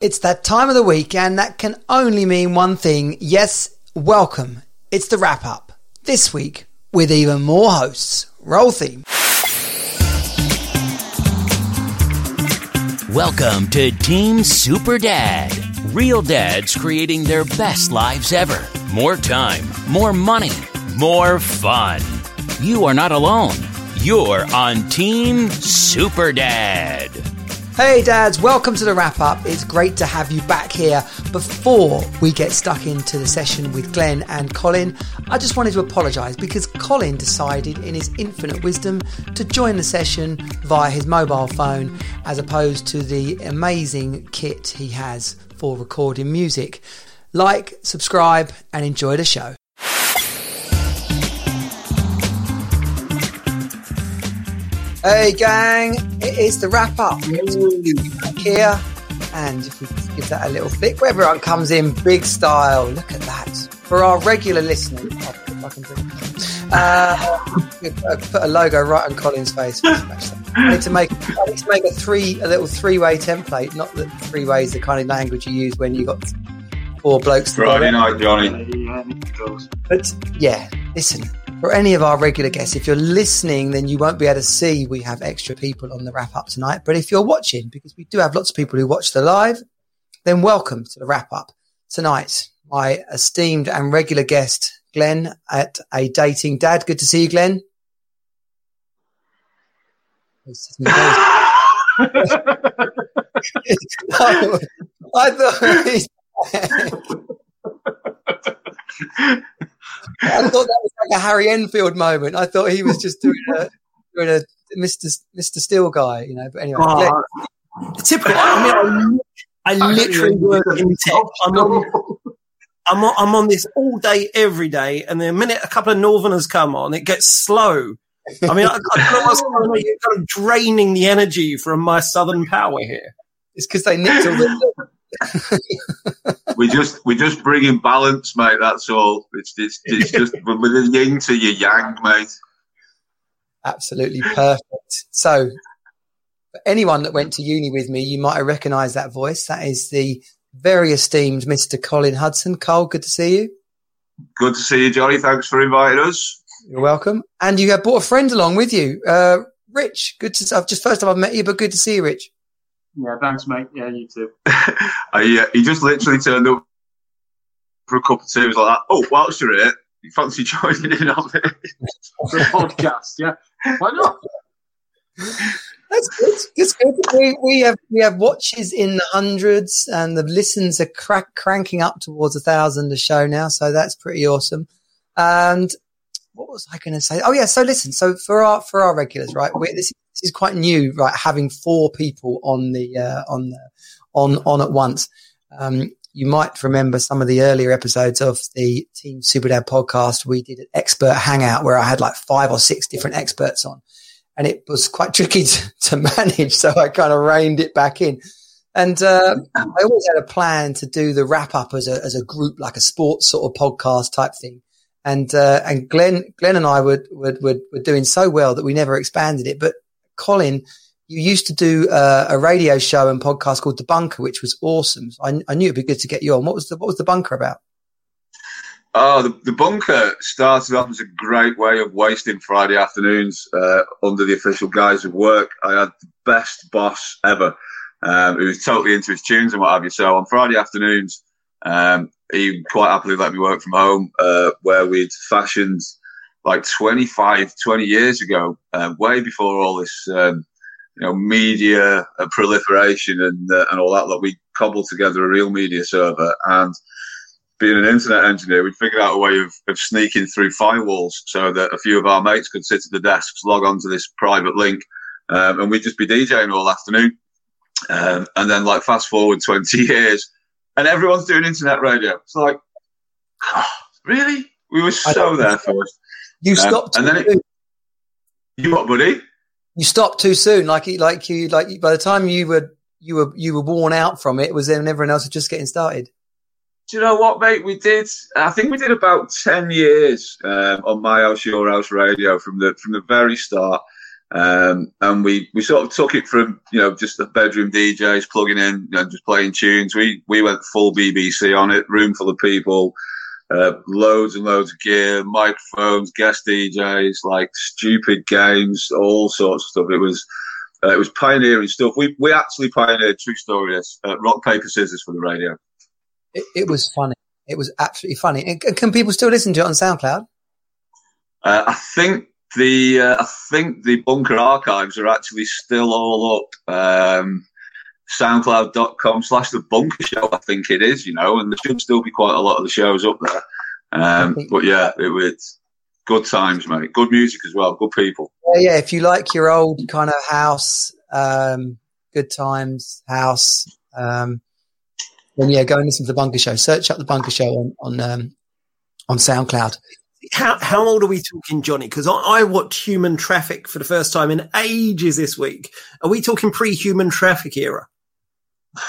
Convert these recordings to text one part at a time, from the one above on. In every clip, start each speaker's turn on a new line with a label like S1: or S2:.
S1: It's that time of the week, and that can only mean one thing. Yes, welcome. It's the wrap up. This week, with even more hosts. Roll theme.
S2: Welcome to Team Super Dad. Real dads creating their best lives ever. More time, more money, more fun. You are not alone. You're on Team Super Dad.
S1: Hey, dads, welcome to the wrap up. It's great to have you back here. Before we get stuck into the session with Glenn and Colin, I just wanted to apologise because Colin decided, in his infinite wisdom, to join the session via his mobile phone as opposed to the amazing kit he has for recording music. Like, subscribe, and enjoy the show. Hey gang, it is the wrap up. Back here, and if we give that a little flick, where everyone comes in big style. Look at that. For our regular listeners, oh, I can bring it. Uh, put a logo right on Colin's face. I need to make I need to make a three a little three way template. Not that three ways is the kind of language you use when you got four blokes.
S3: Friday
S1: together.
S3: night, Johnny.
S1: But yeah, listen, for any of our regular guests, if you're listening, then you won't be able to see we have extra people on the wrap up tonight. But if you're watching, because we do have lots of people who watch the live, then welcome to the wrap up tonight. My esteemed and regular guest, Glenn at a dating dad. Good to see you, Glenn. I thought I thought that was like a Harry Enfield moment. I thought he was just doing a doing a Mr. Mr. Steel guy, you know. But anyway, Glenn,
S4: Oh, typical. I mean, I, I literally work in tech. I'm on, I'm on, I'm on this all day, every day, and the minute a couple of Northerners come on, it gets slow. I mean, I, I don't know what's going on. You're kind of draining the energy from my southern power here.
S1: it's because they nicked all the.
S3: We just we just bring in balance, mate. That's all. It's it's, it's just with the yin to your yang, mate.
S1: Absolutely perfect. So, for anyone that went to uni with me, you might have recognised that voice. That is the very esteemed Mr. Colin Hudson. Cole, good to see you.
S3: Good to see you, Johnny. Thanks for inviting us.
S1: You're welcome. And you have brought a friend along with you, uh, Rich. Good to. I've just first time I've met you, but good to see you, Rich.
S5: Yeah, thanks, mate. Yeah, you too.
S3: I, uh, he just literally turned up for a cup of tea. He was like, "Oh, whilst you're here, you fancy joining in on it?"
S5: For a podcast, yeah. Why not?
S1: That's good. It's good. We, we have we have watches in the hundreds, and the listens are crack, cranking up towards a thousand a show now. So that's pretty awesome. And what was I going to say? Oh yeah. So listen. So for our for our regulars, right? We, this, this is quite new, right? Having four people on the uh, on the on on at once. Um, you might remember some of the earlier episodes of the Team Super Dad podcast. We did an expert hangout where I had like five or six different experts on and it was quite tricky to, to manage. So I kind of reined it back in. And uh, I always had a plan to do the wrap up as a as a group, like a sports sort of podcast type thing. And uh, and Glenn Glenn and I were, were were were doing so well that we never expanded it. But Colin, you used to do uh, a radio show and podcast called The Bunker, which was awesome. I, I knew it'd be good to get you on. What was the what was the bunker about?
S3: Oh, the, the bunker started off as a great way of wasting Friday afternoons uh, under the official guise of work. I had the best boss ever, um, who was totally into his tunes and what have you. So on Friday afternoons, um, he quite happily let me work from home, uh, where we'd fashioned like 25, 20 years ago, uh, way before all this, um, you know, media uh, proliferation and uh, and all that. Like we cobbled together a real media server and being an internet engineer, we'd figured out a way of, of sneaking through firewalls so that a few of our mates could sit at the desks, log on to this private link, um, and we'd just be DJing all afternoon. Um, and then, like, fast forward 20 years, and everyone's doing internet radio. It's like, really? We were so there for
S1: You
S3: Um,
S1: stopped.
S3: and then
S1: too
S3: it-
S1: soon.
S3: You what, buddy?
S1: you stopped too soon. Like like you like by the time you were you were you were worn out from it, it was then everyone else was just getting started.
S3: Do you know what, mate? We did. I think we did about ten years um, on my house, your house radio from the from the very start. Um, and we, we sort of took it from you know just the bedroom DJs plugging in and just playing tunes. We we went full BBC on it, room full of people, uh, loads and loads of gear, microphones, guest DJs, like stupid games, all sorts of stuff. It was uh, it was pioneering stuff. We we actually pioneered true story uh, rock paper scissors for the radio.
S1: It, it, was funny. It was absolutely funny. And can people still listen to it on SoundCloud?
S3: Uh, I think the uh, I think the bunker archives are actually still all up. Um, soundcloud.com slash the bunker show i think it is you know and there should still be quite a lot of the shows up there um, but yeah it was good times mate good music as well good people
S1: yeah, yeah if you like your old kind of house um, good times house um, then yeah go and listen to the bunker show search up the bunker show on on, um, on soundcloud
S4: how how old are we talking, Johnny? Because I, I, watched Human Traffic for the first time in ages this week. Are we talking pre-Human Traffic era?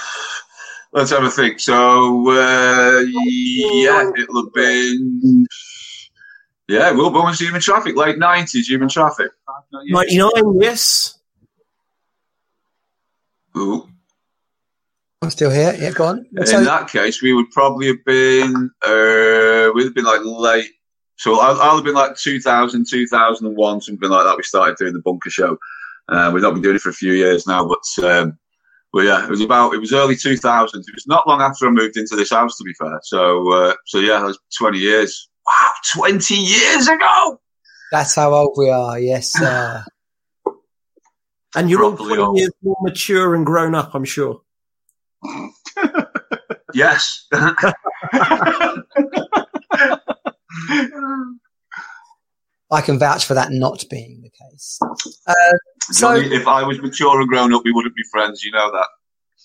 S3: Let's have a think. So uh, yeah, it'll have been yeah, Will Bowman's Human Traffic, late nineties Human Traffic.
S4: Ninety nine, yes.
S3: Ooh.
S1: I'm still here. Yeah, go on.
S3: In so- that case, we would probably have been uh, we'd have been like late so I'll, I'll have been like 2000, 2001, something like that. We started doing the bunker show. Uh, we've not been doing it for a few years now, but um, well, yeah, it was about it was early 2000s. It was not long after I moved into this house, to be fair. So, uh, so yeah, that was 20 years. Wow, 20 years ago.
S1: That's how old we are. Yes. Uh...
S4: and you're all 20 old. years more mature and grown up, I'm sure.
S3: yes.
S1: I can vouch for that not being the case. Uh,
S3: so, if I was mature and grown up, we wouldn't be friends. You know that.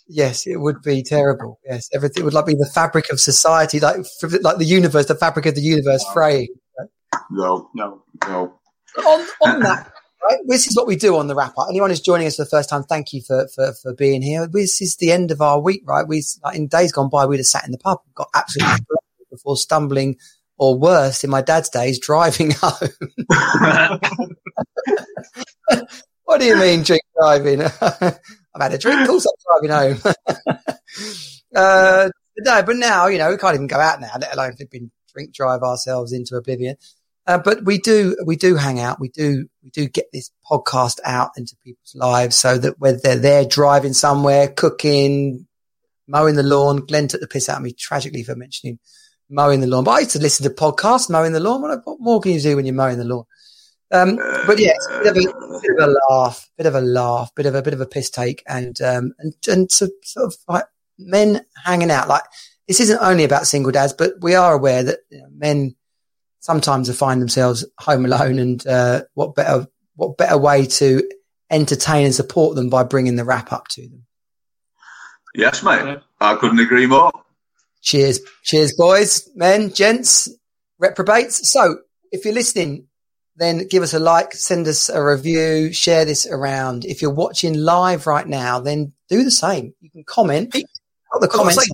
S1: Yes, it would be terrible. Yes, everything would like be the fabric of society, like like the universe, the fabric of the universe fraying.
S3: No, no, no.
S1: On, on that, right, this is what we do on the wrap up. Anyone who's joining us for the first time, thank you for, for, for being here. This is the end of our week, right? We like, in days gone by, we'd have sat in the pub, got absolutely before stumbling or worse in my dad's days, driving home. what do you mean, drink driving? I've had a drink, also driving home. uh, no, but now, you know, we can't even go out now, let alone drink drive ourselves into oblivion. Uh, but we do, we do hang out. We do, we do get this podcast out into people's lives so that whether they're there driving somewhere, cooking, mowing the lawn, Glenn took the piss out of me tragically for mentioning mowing the lawn. But I used to listen to podcasts, mowing the lawn. What, what more can you do when you're mowing the lawn? Um, but yeah, it's a bit, of a, bit of a laugh, bit of a laugh, bit of a bit of a piss take, and um, and and so, sort of like men hanging out. Like this isn't only about single dads, but we are aware that you know, men sometimes find themselves home alone, and uh, what better what better way to entertain and support them by bringing the wrap up to them.
S3: Yes, mate. I couldn't agree more.
S1: Cheers. Cheers, boys, men, gents, reprobates. So if you're listening, then give us a like, send us a review, share this around. If you're watching live right now, then do the same. You can comment.
S4: the comments.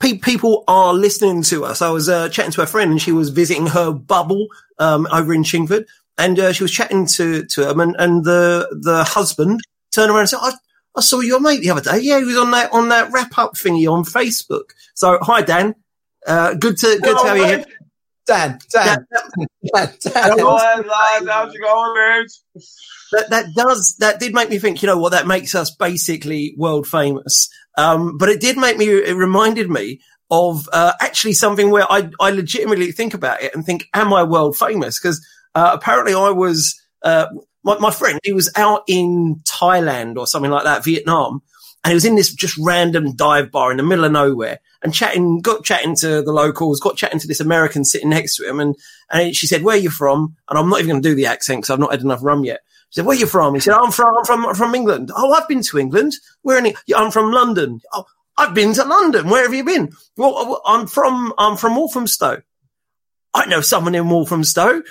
S4: people are listening to us. I was uh, chatting to a friend and she was visiting her bubble um, over in Chingford and uh, she was chatting to, to him and, and the, the husband turned around and said, I, I saw your mate the other day. Yeah, he was on that on that wrap up thingy on Facebook. So hi Dan, uh, good to good to have you here.
S1: Dan, Dan, Dan, Dan, Dan.
S3: How's it going,
S4: That that does that did make me think. You know what? That makes us basically world famous. Um, but it did make me. It reminded me of uh, actually something where I I legitimately think about it and think, am I world famous? Because uh, apparently I was. Uh, my, my friend, he was out in Thailand or something like that, Vietnam, and he was in this just random dive bar in the middle of nowhere and chatting, got chatting to the locals, got chatting to this American sitting next to him. And, and she said, where are you from? And I'm not even going to do the accent because I've not had enough rum yet. She said, where are you from? He said, I'm from, I'm from, from England. Oh, I've been to England. Where in, I'm from London. Oh, I've been to London. Where have you been? Well, uh, I'm from, I'm from Walthamstow. I know someone in Walthamstow.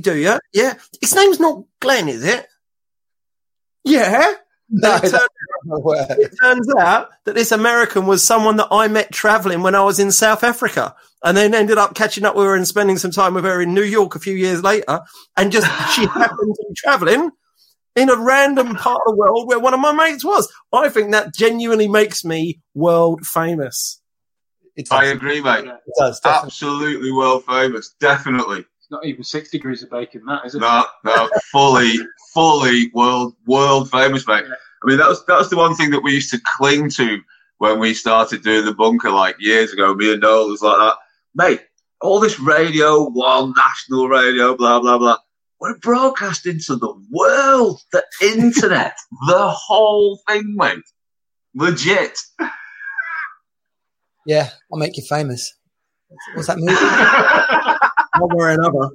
S4: Do you? Yeah. His name's not Glenn, is it? Yeah.
S1: No,
S4: it, turns, it turns out that this American was someone that I met traveling when I was in South Africa and then ended up catching up with her and spending some time with her in New York a few years later. And just she happened to be traveling in a random part of the world where one of my mates was. I think that genuinely makes me world famous.
S1: It
S3: I agree, mate.
S5: Yeah.
S1: It does, definitely.
S3: Absolutely world famous. Definitely.
S5: It's not even six degrees of bacon, that is it?
S3: No, no, fully, fully world, world famous, mate.
S5: Yeah.
S3: I mean, that was that was the one thing that we used to cling to when we started doing the bunker like years ago. Me and Noel was like that, mate. All this radio, one national radio, blah blah blah. We're broadcasting to the world, the internet, the whole thing, mate. Legit.
S1: Yeah, I'll make you famous. What's that movie?
S4: One way or another.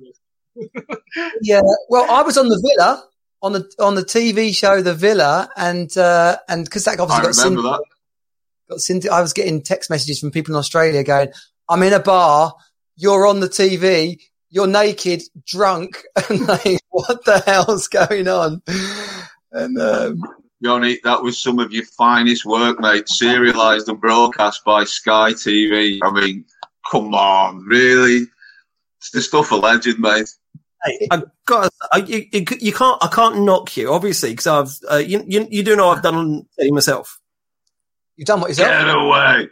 S1: yeah. Well, I was on the Villa on the on the TV show The Villa, and uh, and because that
S3: I
S1: obviously got
S3: remember that.
S1: got syn- I was getting text messages from people in Australia going, "I'm in a bar, you're on the TV, you're naked, drunk," and like, what the hell's going on? And um,
S3: Yoni, that was some of your finest work, mate. Serialised and broadcast by Sky TV. I mean, come on, really? It's the stuff of legend, mate.
S4: Hey, I got I, you, you, you can't I can't knock you obviously because I've uh, you, you you do know I've done telly myself.
S1: you've done what yourself?
S3: Get away.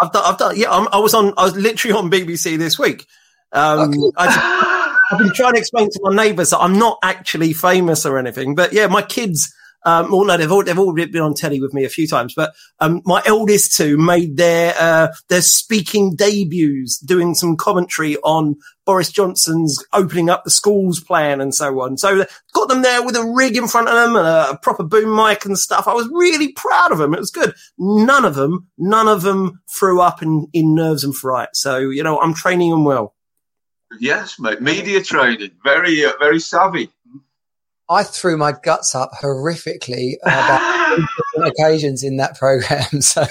S4: I've done I've done yeah I'm, I was on I was literally on BBC this week. Um,
S1: Okay.
S4: I, I've been trying to explain to my neighbours that I'm not actually famous or anything, but yeah, my kids. Um, well, no, they've all, they've all been on telly with me a few times, but um, my eldest two made their uh, their speaking debuts, doing some commentary on Boris Johnson's opening up the schools plan and so on. So got them there with a rig in front of them and a proper boom mic and stuff. I was really proud of them. It was good. None of them, none of them threw up in, in nerves and fright. So you know, I'm training them well.
S3: Yes, mate. Media training. Very, uh, very savvy.
S1: I threw my guts up horrifically uh, about occasions in that program. So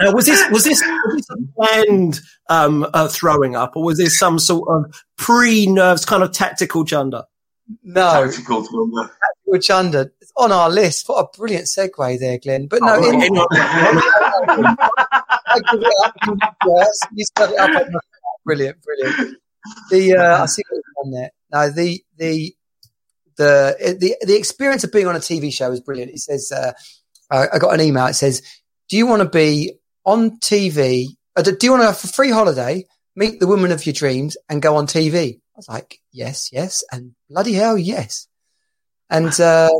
S4: Uh, was this was this, was this a planned um, uh, throwing up, or was this some sort of pre nerves kind of tactical chunder?
S1: no,
S3: Tactical thunder.
S1: which under it's on our list. What a brilliant segue there, Glenn. But no,
S3: Oh,
S1: in, I give it up. Yes, you set it up. Brilliant, brilliant. The uh, I see what you've done there. No, the the the the the experience of being on a TV show is brilliant. It says uh, I I got an email. It says, "Do you want to be on TV? Uh, do you want to have a free holiday, meet the woman of your dreams, and go on TV?" I was like, "Yes, yes, and bloody hell, yes." And uh,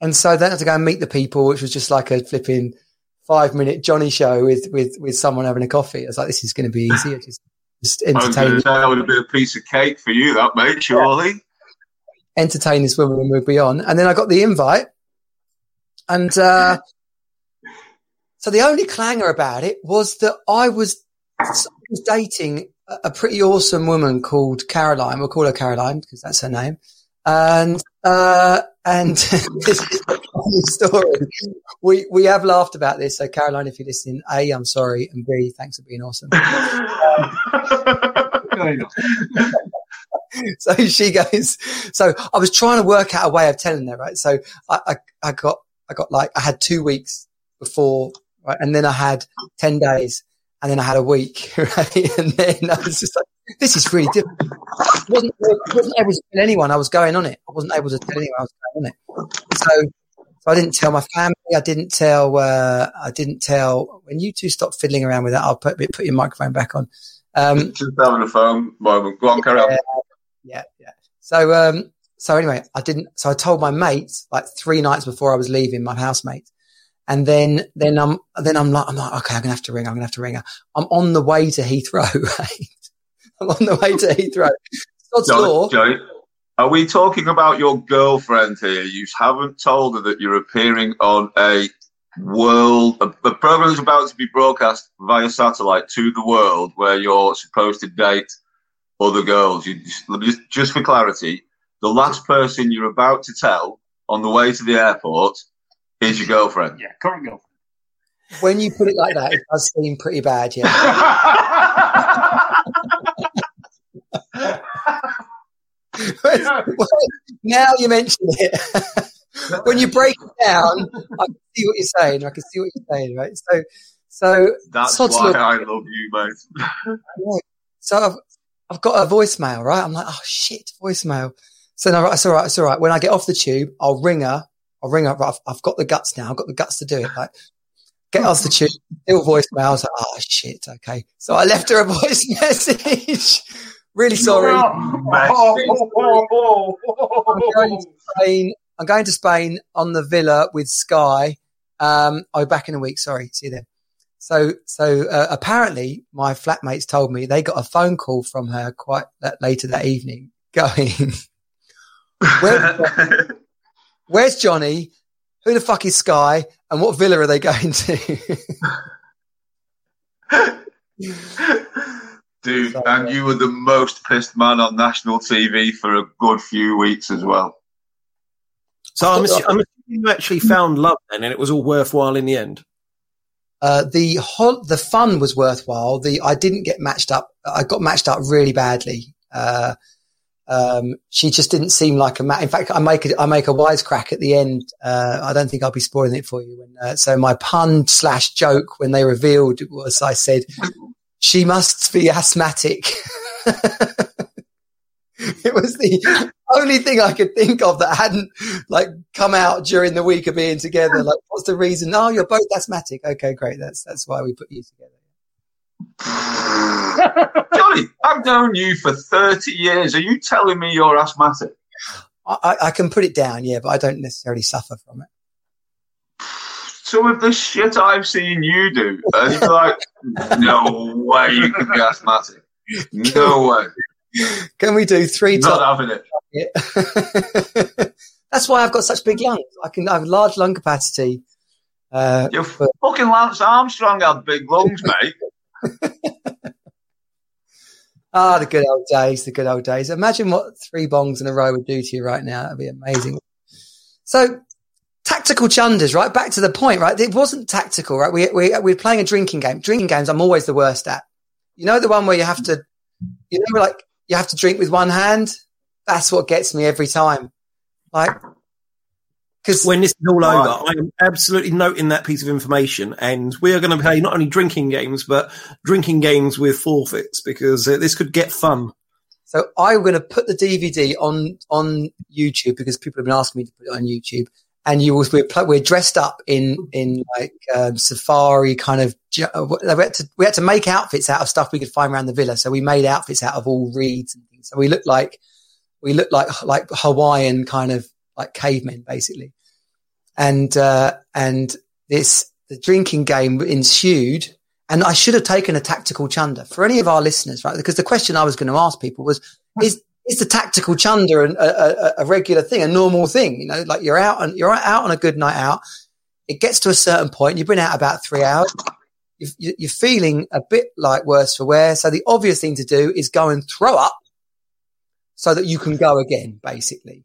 S1: and so then I had to go and meet the people, which was just like a flipping five minute Johnny show with with with someone having a coffee. I was like, this is going to be easy. I just just
S3: I was going
S1: entertain
S3: that would have been a piece of cake for you, that mate. Surely.
S1: entertain this woman and we'll be on. And then I got the invite, and uh, so the only clangor about it was that I was I was dating a a pretty awesome woman called Caroline. We'll call her Caroline because that's her name. And uh, and this is a funny story. We we have laughed about this. So Caroline, if you're listening, a I'm sorry, and b thanks for being awesome. so she goes. So I was trying to work out a way of telling her, right? So I, I, I got, I got like, I had two weeks before, right? And then I had 10 days and then I had a week, right? And then I was just like, this is really difficult. I wasn't, I wasn't able to tell anyone I was going on it. I wasn't able to tell anyone I was going on it. So, so I didn't tell my family. I didn't tell, uh, I didn't tell, when you two stop fiddling around with that, I'll put, put your microphone back on. Um,
S3: Just having a phone moment. Go on, carry on.
S1: yeah, yeah. So, um, so anyway, I didn't. So I told my mates like three nights before I was leaving, my housemate, and then then I'm then I'm like I'm like okay, I'm gonna have to ring. I'm gonna have to ring her. I'm on the way to Heathrow. Right? I'm on the way to Heathrow. Law.
S3: Johnny, Johnny, are we talking about your girlfriend here? You haven't told her that you're appearing on a world, uh, a, a program is about to be broadcast via satellite to the world where you're supposed to date other girls. You just, just, just for clarity, the last person you're about to tell on the way to the airport is your girlfriend.
S5: yeah, current girlfriend.
S1: When you put it like that, it does seem pretty bad. Yeah. now you mention it. when you break it down, I can see what you're saying. I can see what you're saying, right? So, so
S3: That's why
S1: law.
S3: I love you, mate.
S1: So I've, I've got a voicemail, right? I'm like, oh shit, voicemail. So no, it's all right. It's all right. When I get off the tube, I'll ring her. I'll ring her. Right, I've, I've got the guts now. I've got the guts to do it. Like, get off the tube, still voicemail. I was like, oh shit. Okay. So I left her a voice message. really sorry. Oh, I'm going to Spain. I'm going to Spain on the villa with Sky. Um, I'll be back in a week. Sorry. See you then. So, so uh, apparently, my flatmates told me they got a phone call from her quite that later that evening, going, Where, "Where's Johnny? Who the fuck is Sky? And what villa are they going to?"
S3: Dude, and you were the most pissed man on national TV for a good few weeks as well.
S4: So I'm, assu- I'm assuming you actually found love then, and it was all worthwhile in the end.
S1: Uh, the hol- the fun was worthwhile. The I didn't get matched up. I got matched up really badly. Uh, um, she just didn't seem like a match. In fact, I make a, I make a wisecrack at the end. Uh, I don't think I'll be spoiling it for you. When, uh, so my pun slash joke when they revealed was I said, "She must be asthmatic." it was the only thing I could think of that hadn't like come out during the week of being together. Like, what's the reason? Oh, you're both asthmatic. Okay, great. That's that's why we put you together.
S3: Johnny, I've known you for 30 years. Are you telling me you're asthmatic?
S1: I, I, I can put it down, yeah, but I don't necessarily suffer from it.
S3: Some of the shit I've seen you do, and you're like, no way you can be asthmatic. No way.
S1: Can we do three
S3: Not
S1: top?
S3: having it.
S1: That's why I've got such big lungs. I can I have large lung capacity. Uh,
S3: You're
S1: but-
S3: fucking Lance Armstrong had big lungs, mate.
S1: ah, the good old days, the good old days. Imagine what three bongs in a row would do to you right now. That'd be amazing. So, tactical chunders, right? Back to the point, right? It wasn't tactical, right? We, we, we're playing a drinking game. Drinking games, I'm always the worst at. You know, the one where you have to, you know, like you have to drink with one hand? That's what gets me every time. Like, because
S4: When this is all over, I am absolutely noting that piece of information, and we are going to play not only drinking games, but drinking games with forfeits because uh, this could get fun.
S1: So I'm going to put the DVD on on YouTube because people have been asking me to put it on YouTube. And you was we're, we're dressed up in in like um, safari kind of. uh, We had to we had to make outfits out of stuff we could find around the villa. So we made outfits out of all reeds and things. So we looked like we looked like like Hawaiian kind of like cavemen basically. And uh, and this the drinking game ensued. And I should have taken a tactical chunder for any of our listeners, right? Because the question I was going to ask people was, is is the tactical chunder a, a, a regular thing, a normal thing? You know, like you're out and you're out on a good night out. It gets to a certain point. You've been out about three hours. You- you're feeling a bit like worse for wear. So the obvious thing to do is go and throw up so that you can go again, basically.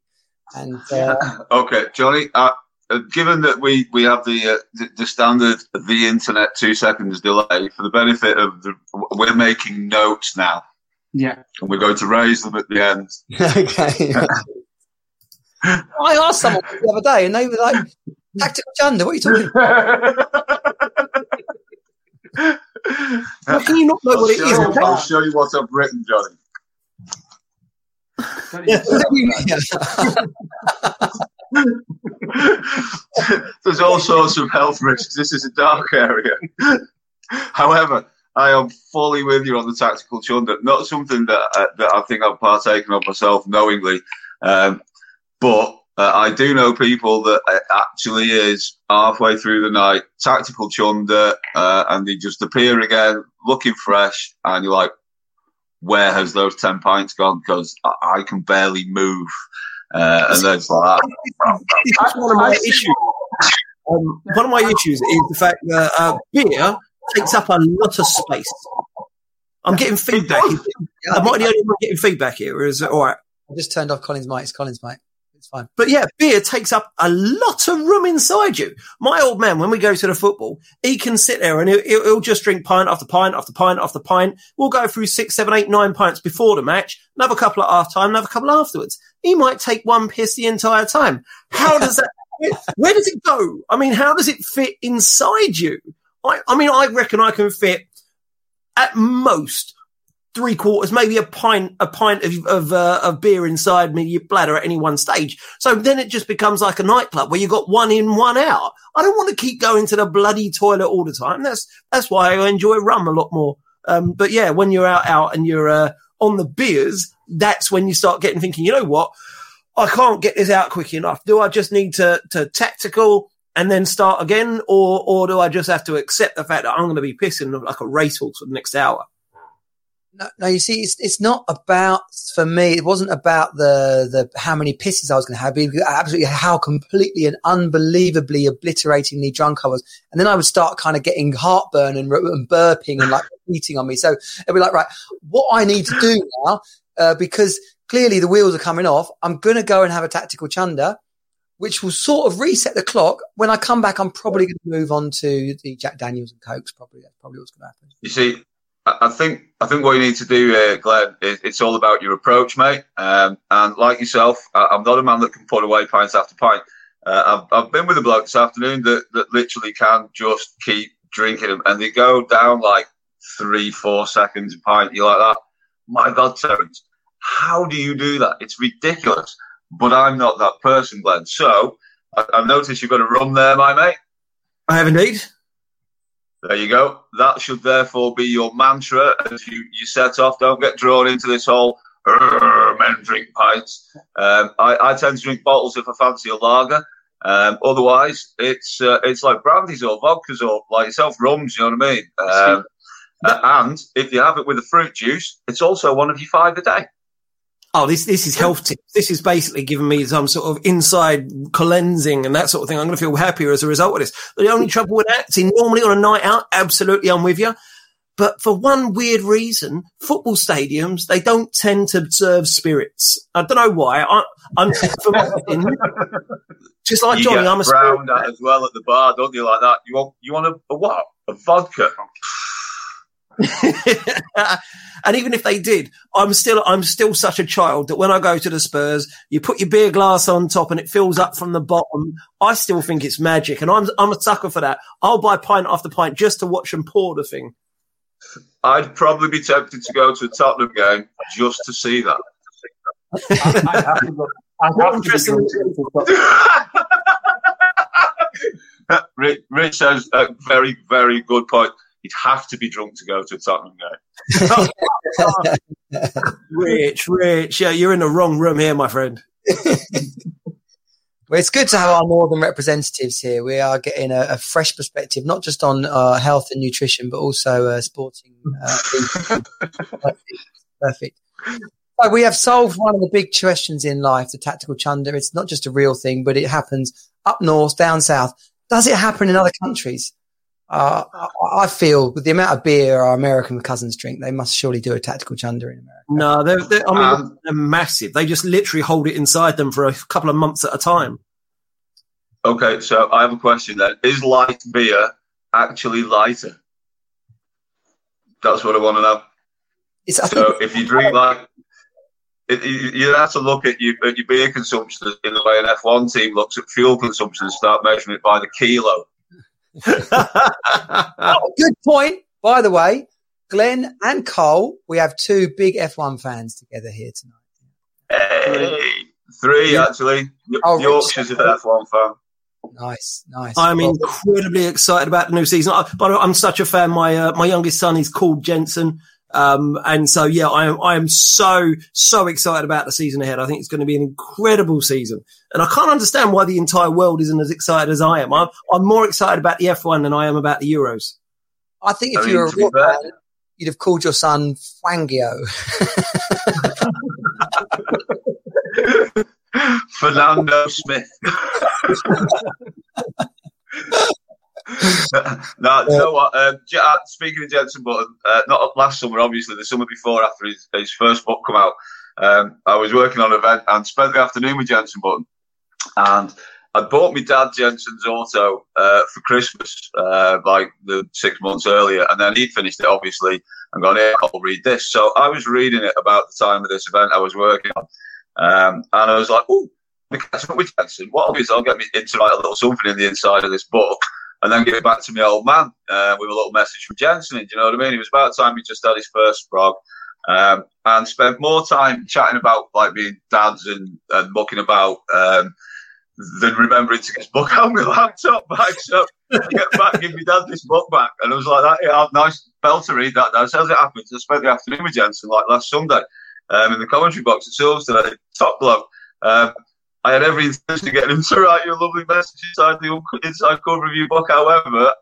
S1: And uh,
S3: Okay, Johnny. Uh, uh, given that we we have the, uh, the the standard the internet two seconds delay, for the benefit of the, we're making notes now,
S5: Yeah.
S3: and we're going to raise them at the end.
S1: okay. I asked someone the other day, and they were like, "Tactical chunder, what are you talking?" about?
S4: How can you not know
S3: I'll
S4: what it
S3: show,
S4: is?
S3: you, I'll show you what I've written, Johnny. There's all sorts of health risks. This is a dark area. However, I am fully with you on the tactical chunder. Not something that uh, that I think I've partaken of myself knowingly, um, but uh, I do know people that it actually is halfway through the night tactical chunder, uh, and they just appear again, looking fresh, and you're like, "Where has those ten pints gone?" Because I, I can barely move, uh, and then like that.
S4: This is one of my issues. Um, one of my issues is the fact that uh, beer takes up a lot of space. I'm getting feedback.
S3: does.
S4: Am I the only one getting feedback here? Or is it all right?
S1: I just turned off Colin's mic. It's Colin's mic. It's fine.
S4: But yeah, beer takes up a lot of room inside you. My old man, when we go to the football, he can sit there and he'll, he'll he'll just drink pint after pint after pint after pint. We'll go through six, seven, eight, nine pints before the match, another couple at half time, another couple afterwards. He might take one piss the entire time. How does that, where, where does it go? I mean, how does it fit inside you? I, I mean, I reckon I can fit at most three quarters, maybe a pint, a pint of of, uh, of beer inside me bladder at any one stage. So then it just becomes like a nightclub where you got one in, one out. I don't want to keep going to the bloody toilet all the time. That's that's why I enjoy rum a lot more. Um, but yeah, when you're out out and you're uh, on the beers, that's when you start getting thinking. You know what? I can't get this out quick enough. Do I just need to to tactical and then start again, or or do I just have to accept the fact that I'm going to be pissing like a racehorse for the next hour?
S1: No, no, you see, it's, it's not about for me. It wasn't about the the how many pisses I was going to have. Absolutely how completely and unbelievably obliteratingly drunk I was, and then I would start kind of getting heartburn and, and burping and like eating on me. So it'd be like, right, what I need to do now, uh, because clearly the wheels are coming off. I'm going to go and have a tactical chunder, which will sort of reset the clock. When I come back, I'm probably going to move on to the Jack Daniels and Cokes. Probably that's probably what's going to happen.
S3: You see, I think I think what you need to do, uh, Glenn, is it's all about your approach, mate. Um, and like yourself, I, am not a man that can put away pints after pint. Uh, I've, I've been with a bloke this afternoon that, that literally can just keep drinking them, and they go down like three, four seconds a pint. You're like that. My God, Terence, how do you do that? It's ridiculous. But I'm not that person, Glenn. So I, I noticed you've got a rum there, my mate.
S4: I have indeed.
S3: There you go. That should therefore be your mantra as you, you set off. Don't get drawn into this whole men drink pints. Um, I, I, tend to drink bottles if I fancy a lager. Um, otherwise, it's uh, it's like brandies or vodkas or like yourself rums. You know what I mean? Um, and if you have it with a fruit juice, it's also one of your five a day
S4: oh, this this is health tips. This is basically giving me some sort of inside cleansing and that sort of thing. I'm going to feel happier as a result of this. The only trouble with that, see, normally on a night out, absolutely, I'm with you. But for one weird reason, football stadiums they don't tend to serve spirits. I don't know why. I, am just like
S3: you
S4: Johnny. I'm a
S3: brown as well at the bar, don't you? Like that. You want you want a, a what? A vodka?
S4: and even if they did, I'm still I'm still such a child that when I go to the Spurs, you put your beer glass on top and it fills up from the bottom. I still think it's magic, and I'm I'm a sucker for that. I'll buy pint after pint just to watch them pour the thing.
S3: I'd probably be tempted to go to a Tottenham game just to see that. I, have to go. Rich, Rich says a very, very good point you'd have to be drunk to go to a Tottenham
S4: game. Rich, Rich, yeah, you're in the wrong room here, my friend.
S1: Well, it's good to have our northern representatives here. We are getting a, a fresh perspective, not just on uh, health and nutrition, but also uh, sporting. Uh, perfect. Perfect. So we have solved one of the big questions in life, the tactical chunder. It's not just a real thing, but it happens up north, down south. Does it happen in other countries? Uh, I feel with the amount of beer our American cousins drink, they must surely do a tactical chunder in America.
S4: No, they're, they're I mean, um, they're massive. They just literally hold it inside them for a couple of months at a time.
S3: Okay, so I have a question then. Is light beer actually lighter? That's what I want to know. It's, so if you drink like, it, you have to look at your, at your beer consumption in the way an F1 team looks at fuel consumption and start measuring it by the kilo
S1: oh, good point. By the way, Glenn and Cole, we have two big F1 fans together here tonight.
S3: Hey, three yeah. actually. Oh, Yorkshire's an F1 fan.
S1: Nice, nice.
S4: I'm well, incredibly excited about the new season. I, but I'm such a fan. My uh, my youngest son is called Jensen. Um, and so, yeah, I am, I am so, so excited about the season ahead. I think it's going to be an incredible season. And I can't understand why the entire world isn't as excited as I am. I'm, I'm more excited about the F1 than I am about the Euros.
S1: I think if I you were a real fan, you'd have called your son Fangio.
S3: Fernando Smith. no, you know what? Um, uh, speaking of Jensen Button, uh, not last summer, obviously, the summer before, after his, his first book come out, um, I was working on an event and spent the afternoon with Jensen Button. And I bought my dad Jensen's auto uh, for Christmas, uh, like the six months earlier, and then he'd finished it, obviously, and gone, here, I'll read this. So I was reading it about the time of this event I was working on. Um, and I was like, oh, catching up with Jensen. What I'll do is I'll get me in to write a little something in the inside of this book and then give back to my old man uh, with a little message from Jensen. Do you know what I mean? It was about time he just had his first frog. um, and spent more time chatting about like being dads and, and mucking about um, than remembering to get his book out my laptop back. So get back, give me dad this book back, and I was like, "That yeah, nice bell to read that." That's how it happens, I spent the afternoon with Jensen like last Sunday um, in the commentary box at Silverstone. Top bloke. Um, I had every intention of getting him to write you a lovely message inside the inside cover of your book. However,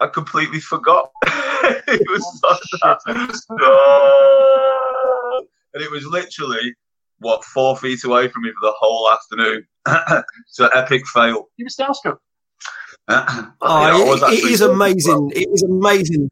S3: I completely forgot. it was oh, like that. No! And it was literally what four feet away from me for the whole afternoon. so epic fail.
S5: You were starstruck.
S4: oh, yeah, it, it is amazing. Well. It is amazing.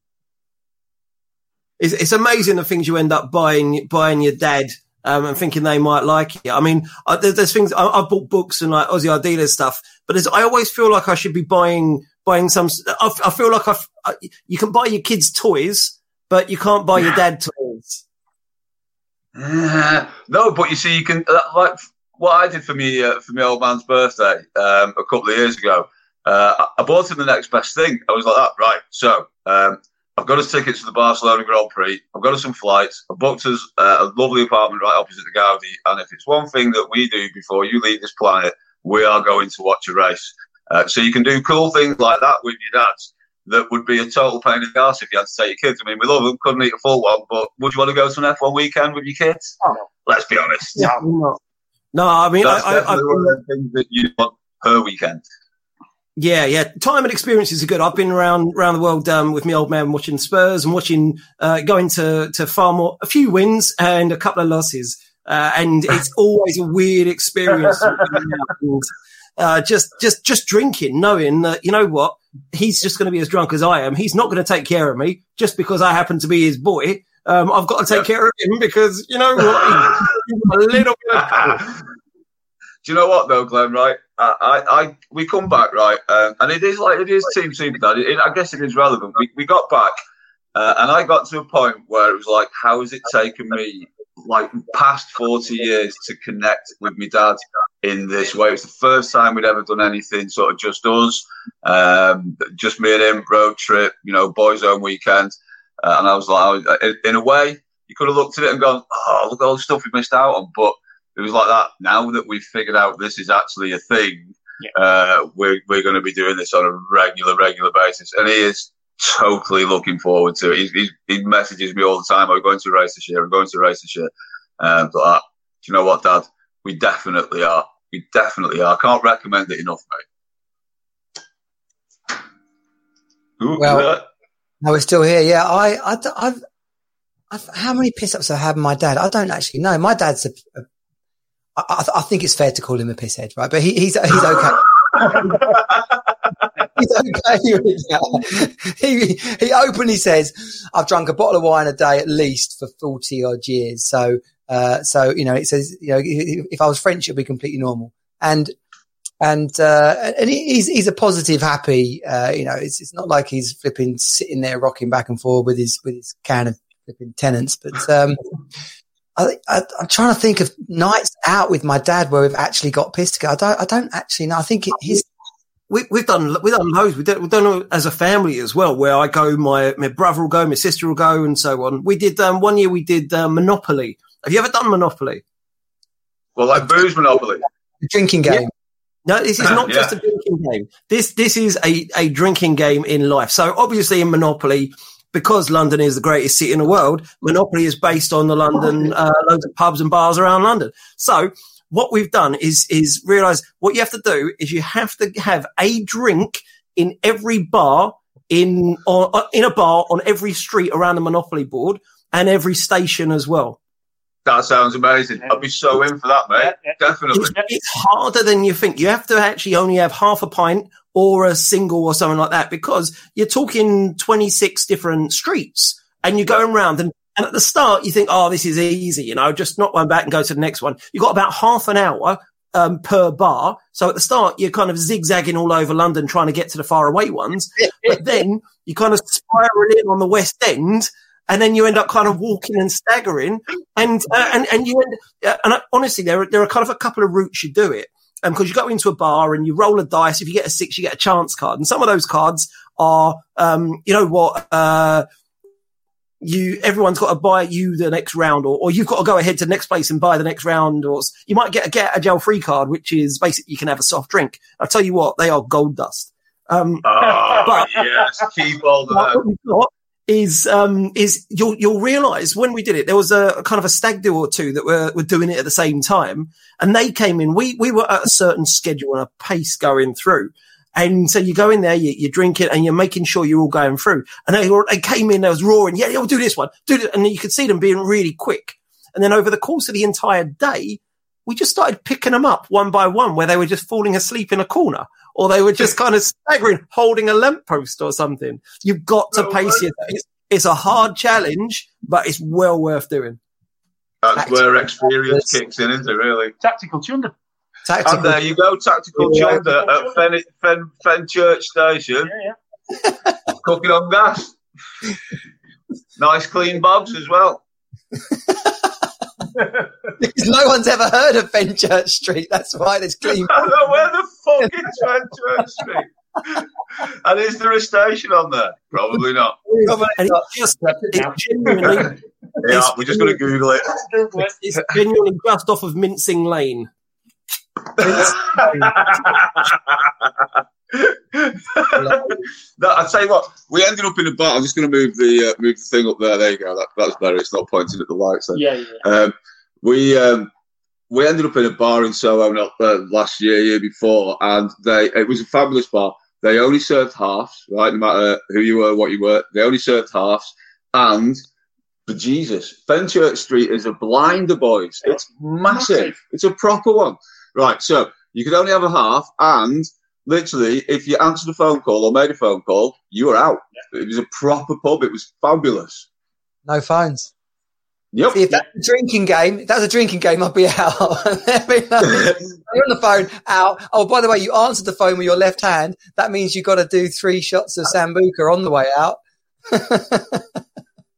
S4: It's, it's amazing the things you end up buying buying your dad um, and thinking they might like it. I mean, I, there's, there's, things I, have bought books and like Ossie Ardiles stuff, but I always feel like I should be buying buying some. I, I feel like I've, I, you can buy your kids toys, but you can't buy your dad toys.
S3: No, but you see, you can uh, like what I did for me uh, for my old man's birthday um, a couple of years ago. Uh, I bought him the next best thing. I was like that, right? So um, I've got us tickets to the Barcelona Grand Prix. I've got us some flights. I've booked us uh, a lovely apartment right opposite the Gaudi. And if it's one thing that we do before you leave this planet, we are going to watch a race. Uh, so you can do cool things like that with your dads that would be a total pain in the ass if you had to take your kids. I mean, we love them, couldn't eat a full one, but would you want to go to an F1 weekend with your kids? Oh. Let's be honest.
S4: Yeah. No, I mean,
S3: That's
S4: I, I, I,
S3: one of the things that you want per weekend.
S4: Yeah, yeah. Time and experiences are good. I've been around around the world um, with my old man watching Spurs and watching uh, going to to far more a few wins and a couple of losses. Uh, and it's always a weird experience. and, uh, just just just drinking, knowing that you know what he's just going to be as drunk as I am. He's not going to take care of me just because I happen to be his boy. Um, I've got to take care of him because you know what, a little bit. Of-
S3: Do you know what though, Glenn? Right, I, I, we come back right, um, and it is like it is Team Super Dad. It, I guess it is relevant. We, we got back, uh, and I got to a point where it was like, how has it taken me like past forty years to connect with my dad in this way? It was the first time we'd ever done anything sort of just us, um, just me and him, road trip, you know, boys' own weekend, uh, and I was like, I was, in a way, you could have looked at it and gone, oh, look at all the stuff we missed out on, but it was like that. Now that we've figured out this is actually a thing, yeah. uh, we're, we're going to be doing this on a regular, regular basis. And he is totally looking forward to it. He, he, he messages me all the time, I'm going to race this year, I'm going to race this year. Um, but uh, do you know what, Dad? We definitely are. We definitely are. I can't recommend it enough, mate.
S1: Ooh, well, I was still here. Yeah, I, I, I've, I've, how many piss ups have I had with my dad? I don't actually know. My dad's a, a I, I, think it's fair to call him a pisshead, right? But he, he's he's okay. he's okay with that. He he openly says, "I've drunk a bottle of wine a day at least for forty odd years." So uh, so you know, it says you know, if I was French, it'd be completely normal. And and uh, and he's he's a positive, happy. Uh, you know, it's it's not like he's flipping sitting there rocking back and forth with his with his can of flipping Tennent's, but um, I, am trying to think of nights out with my dad where we've actually got pissed together. I don't, I don't actually know. I think it, his.
S4: We, have done we've done loads. We've done, we've done as a family as well, where I go, my my brother will go, my sister will go, and so on. We did um, one year. We did uh, Monopoly. Have you ever done Monopoly?
S3: Well, like booze Monopoly,
S1: the drinking game. Yeah.
S4: No, this is not yeah. just a drinking game. This this is a, a drinking game in life. So obviously in Monopoly, because London is the greatest city in the world, Monopoly is based on the London, uh, loads of pubs and bars around London. So what we've done is, is realize what you have to do is you have to have a drink in every bar in, or, uh, in a bar on every street around the Monopoly board and every station as well.
S3: That sounds amazing. I'd be so in for that, mate. Yeah, yeah. Definitely.
S4: It's, it's, harder than you think. You have to actually only have half a pint or a single or something like that because you're talking 26 different streets and you're going around and, and at the start you think, oh, this is easy, you know, just knock one back and go to the next one. You've got about half an hour um, per bar. So at the start, you're kind of zigzagging all over London trying to get to the far away ones. but then you kind of spiral in on the West End and then you end up kind of walking and staggering, and uh, and and you end. Uh, and I, honestly, there are there are kind of a couple of routes you do it, because um, you go into a bar and you roll a dice. If you get a six, you get a chance card, and some of those cards are, um, you know what. Uh, you everyone's got to buy you the next round, or, or you've got to go ahead to the next place and buy the next round, or you might get a get a jail free card, which is basically you can have a soft drink. I'll tell you what, they are gold dust. Um,
S3: Oh,
S4: But-
S3: yes, keep all that.
S4: Is um, is you'll you'll realise when we did it, there was a, a kind of a stag do or two that were were doing it at the same time, and they came in. We we were at a certain schedule and a pace going through. And so you go in there, you, you drink it, and you're making sure you're all going through. And they, they came in, they was roaring, yeah, yeah, we'll do this one, do it. And you could see them being really quick. And then over the course of the entire day, we just started picking them up one by one, where they were just falling asleep in a corner, or they were just kind of staggering, holding a lamppost or something. You've got to pace
S3: right.
S4: it. It's, it's a hard challenge, but it's well worth doing.
S3: That's where experience kicks in, isn't it, really?
S5: Tactical chunder.
S1: Tactical.
S3: And there you go, Tactical
S1: Yeah.
S3: Chunder at Fen, Fen, Fenchurch Station,
S5: Yeah, yeah.
S3: cooking on gas. nice clean bobs as well.
S1: Because no one's ever heard of Fenchurch Street. That's why there's clean.
S3: I where the fuck is Fen Church Street? and is there a station on there? Probably not.
S4: And it's just, genuinely,
S3: Yeah, we're just going to Google it.
S4: it's genuinely just off of Mincing Lane.
S3: No, I tell you what, we ended up in a bar. I'm just going to move the uh, move the thing up there. There you go. That, that's better. It's not pointing at the lights. Then.
S5: Yeah, yeah.
S3: Um, we um, we ended up in a bar in Soho not, uh, last year, year before, and they it was a fabulous bar. They only served halves, right? No matter who you were, what you were, they only served halves. And for Jesus, Fenchurch Street is a blinder, boys. It's massive.
S5: Massive.
S3: It's a proper one, right? So you could only have a half, and literally, if you answered a phone call or made a phone call, you were out. It was a proper pub. It was fabulous.
S1: No phones.
S3: Yep.
S1: See, if that's a drinking game, if that was a drinking game, I'd be out. There'd be no- You're on the phone, out. Oh, by the way, you answered the phone with your left hand. That means you've got to do three shots of Sambuca on the way out.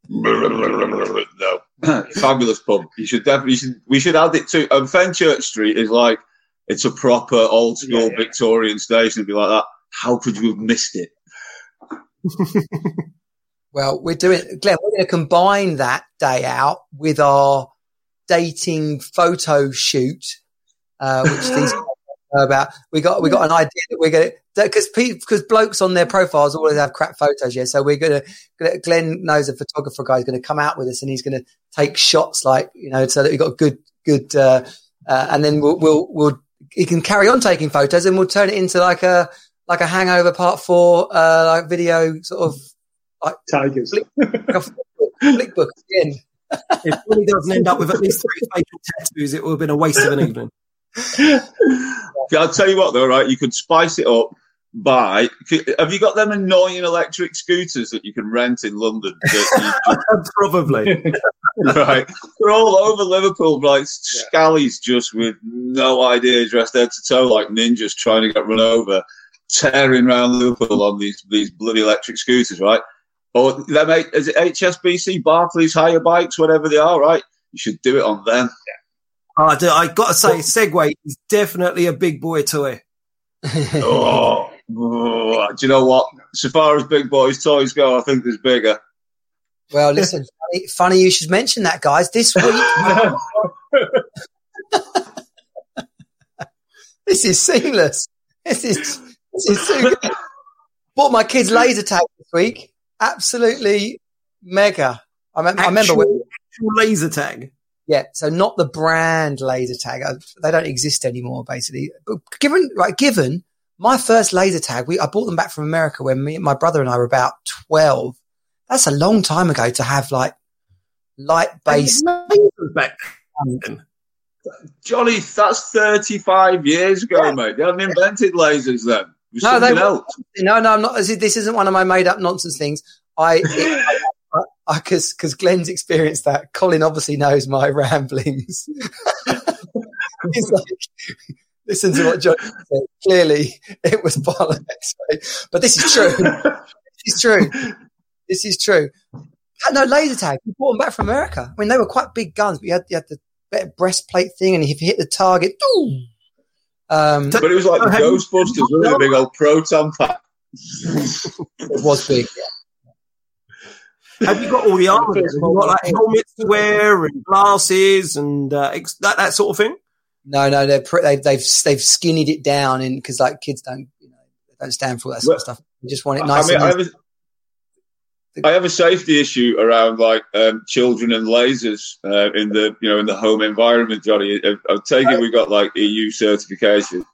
S3: no, fabulous pub. You should definitely. You should, we should add it to. Um, Fenchurch Street is like it's a proper old school
S5: Yeah, yeah.
S3: Victorian station. It'd be like that. How could you have missed it?
S1: Well, we're doing, Glenn, we're going to combine that day out with our dating photo shoot, uh, which these know about. We got, we got an idea that we're going to, because because blokes on their profiles always have crap photos, yeah. So we're going to, Glenn knows a photographer guy is going to come out with us and he's going to take shots like, you know, so that we've got good, good, uh, uh, and then we'll, we'll, we'll, he can carry on taking photos and we'll turn it into like a, like a hangover part four, uh, like video sort of
S5: Tigers.
S1: like a flick book again.
S4: If Billy doesn't end up with at least three facial tattoos, it will have been a waste of an evening.
S3: I'll tell you what, though, right? You could spice it up by. Have you got them annoying electric scooters that you can rent in London? That
S4: Probably.
S3: right? They're all over Liverpool, like scallies just with no idea, dressed head to toe like ninjas trying to get run over, tearing around Liverpool on these these bloody electric scooters, right? Or them, is it HSBC, Barclays, hire bikes, whatever they are, right? You should do it on them.
S4: I, do, I got to say, Segway is definitely a big boy toy.
S3: oh, oh, do you know what? So far as big boys' toys go, I think there's bigger.
S1: Well, listen, funny, funny you should mention that, guys. This week, this is seamless. This is this is so good. Bought my kids laser tag this week. Absolutely mega. I, mem- I remember when,
S4: Actual laser tag.
S1: yeah. So not the brand laser tag. Uh, They don't exist anymore, basically. But given right, given my first laser tag, we I bought them back from America when me, and my brother and I were about twelve. That's a long time ago to have like light based.
S4: Back then.
S3: Johnny, that's 35 years ago, mate. They hadn't invented lasers then.
S1: No, they. No, no, I'm not. This isn't one of my made up nonsense things. I, because because Glenn's experienced that. Colin obviously knows my ramblings. He's like, listen to what John said. Clearly, it was bollocks. Right? But this is true. this is true. This is true. No laser tag. We brought them back from America. I mean, they were quite big guns, but you had, you had the breastplate thing, and if you hit the target, doo! um,
S3: But it was like the Ghostbusters, wasn't it? A big old proton pack.
S1: it was big.
S4: Have you got all the armor? Have you got like helmets to wear and glasses and uh, ex- that that sort of thing?
S1: No, no, they're pre- they've they've they've skinnied it down in because like kids don't you know don't stand for all that sort of stuff. They just want it nice.
S3: I mean,
S1: and
S3: I
S1: easy.
S3: have, a, I have a safety issue around like um, children and lasers uh, in the you know in the home environment, Johnny. I, I take it we got like EU certification.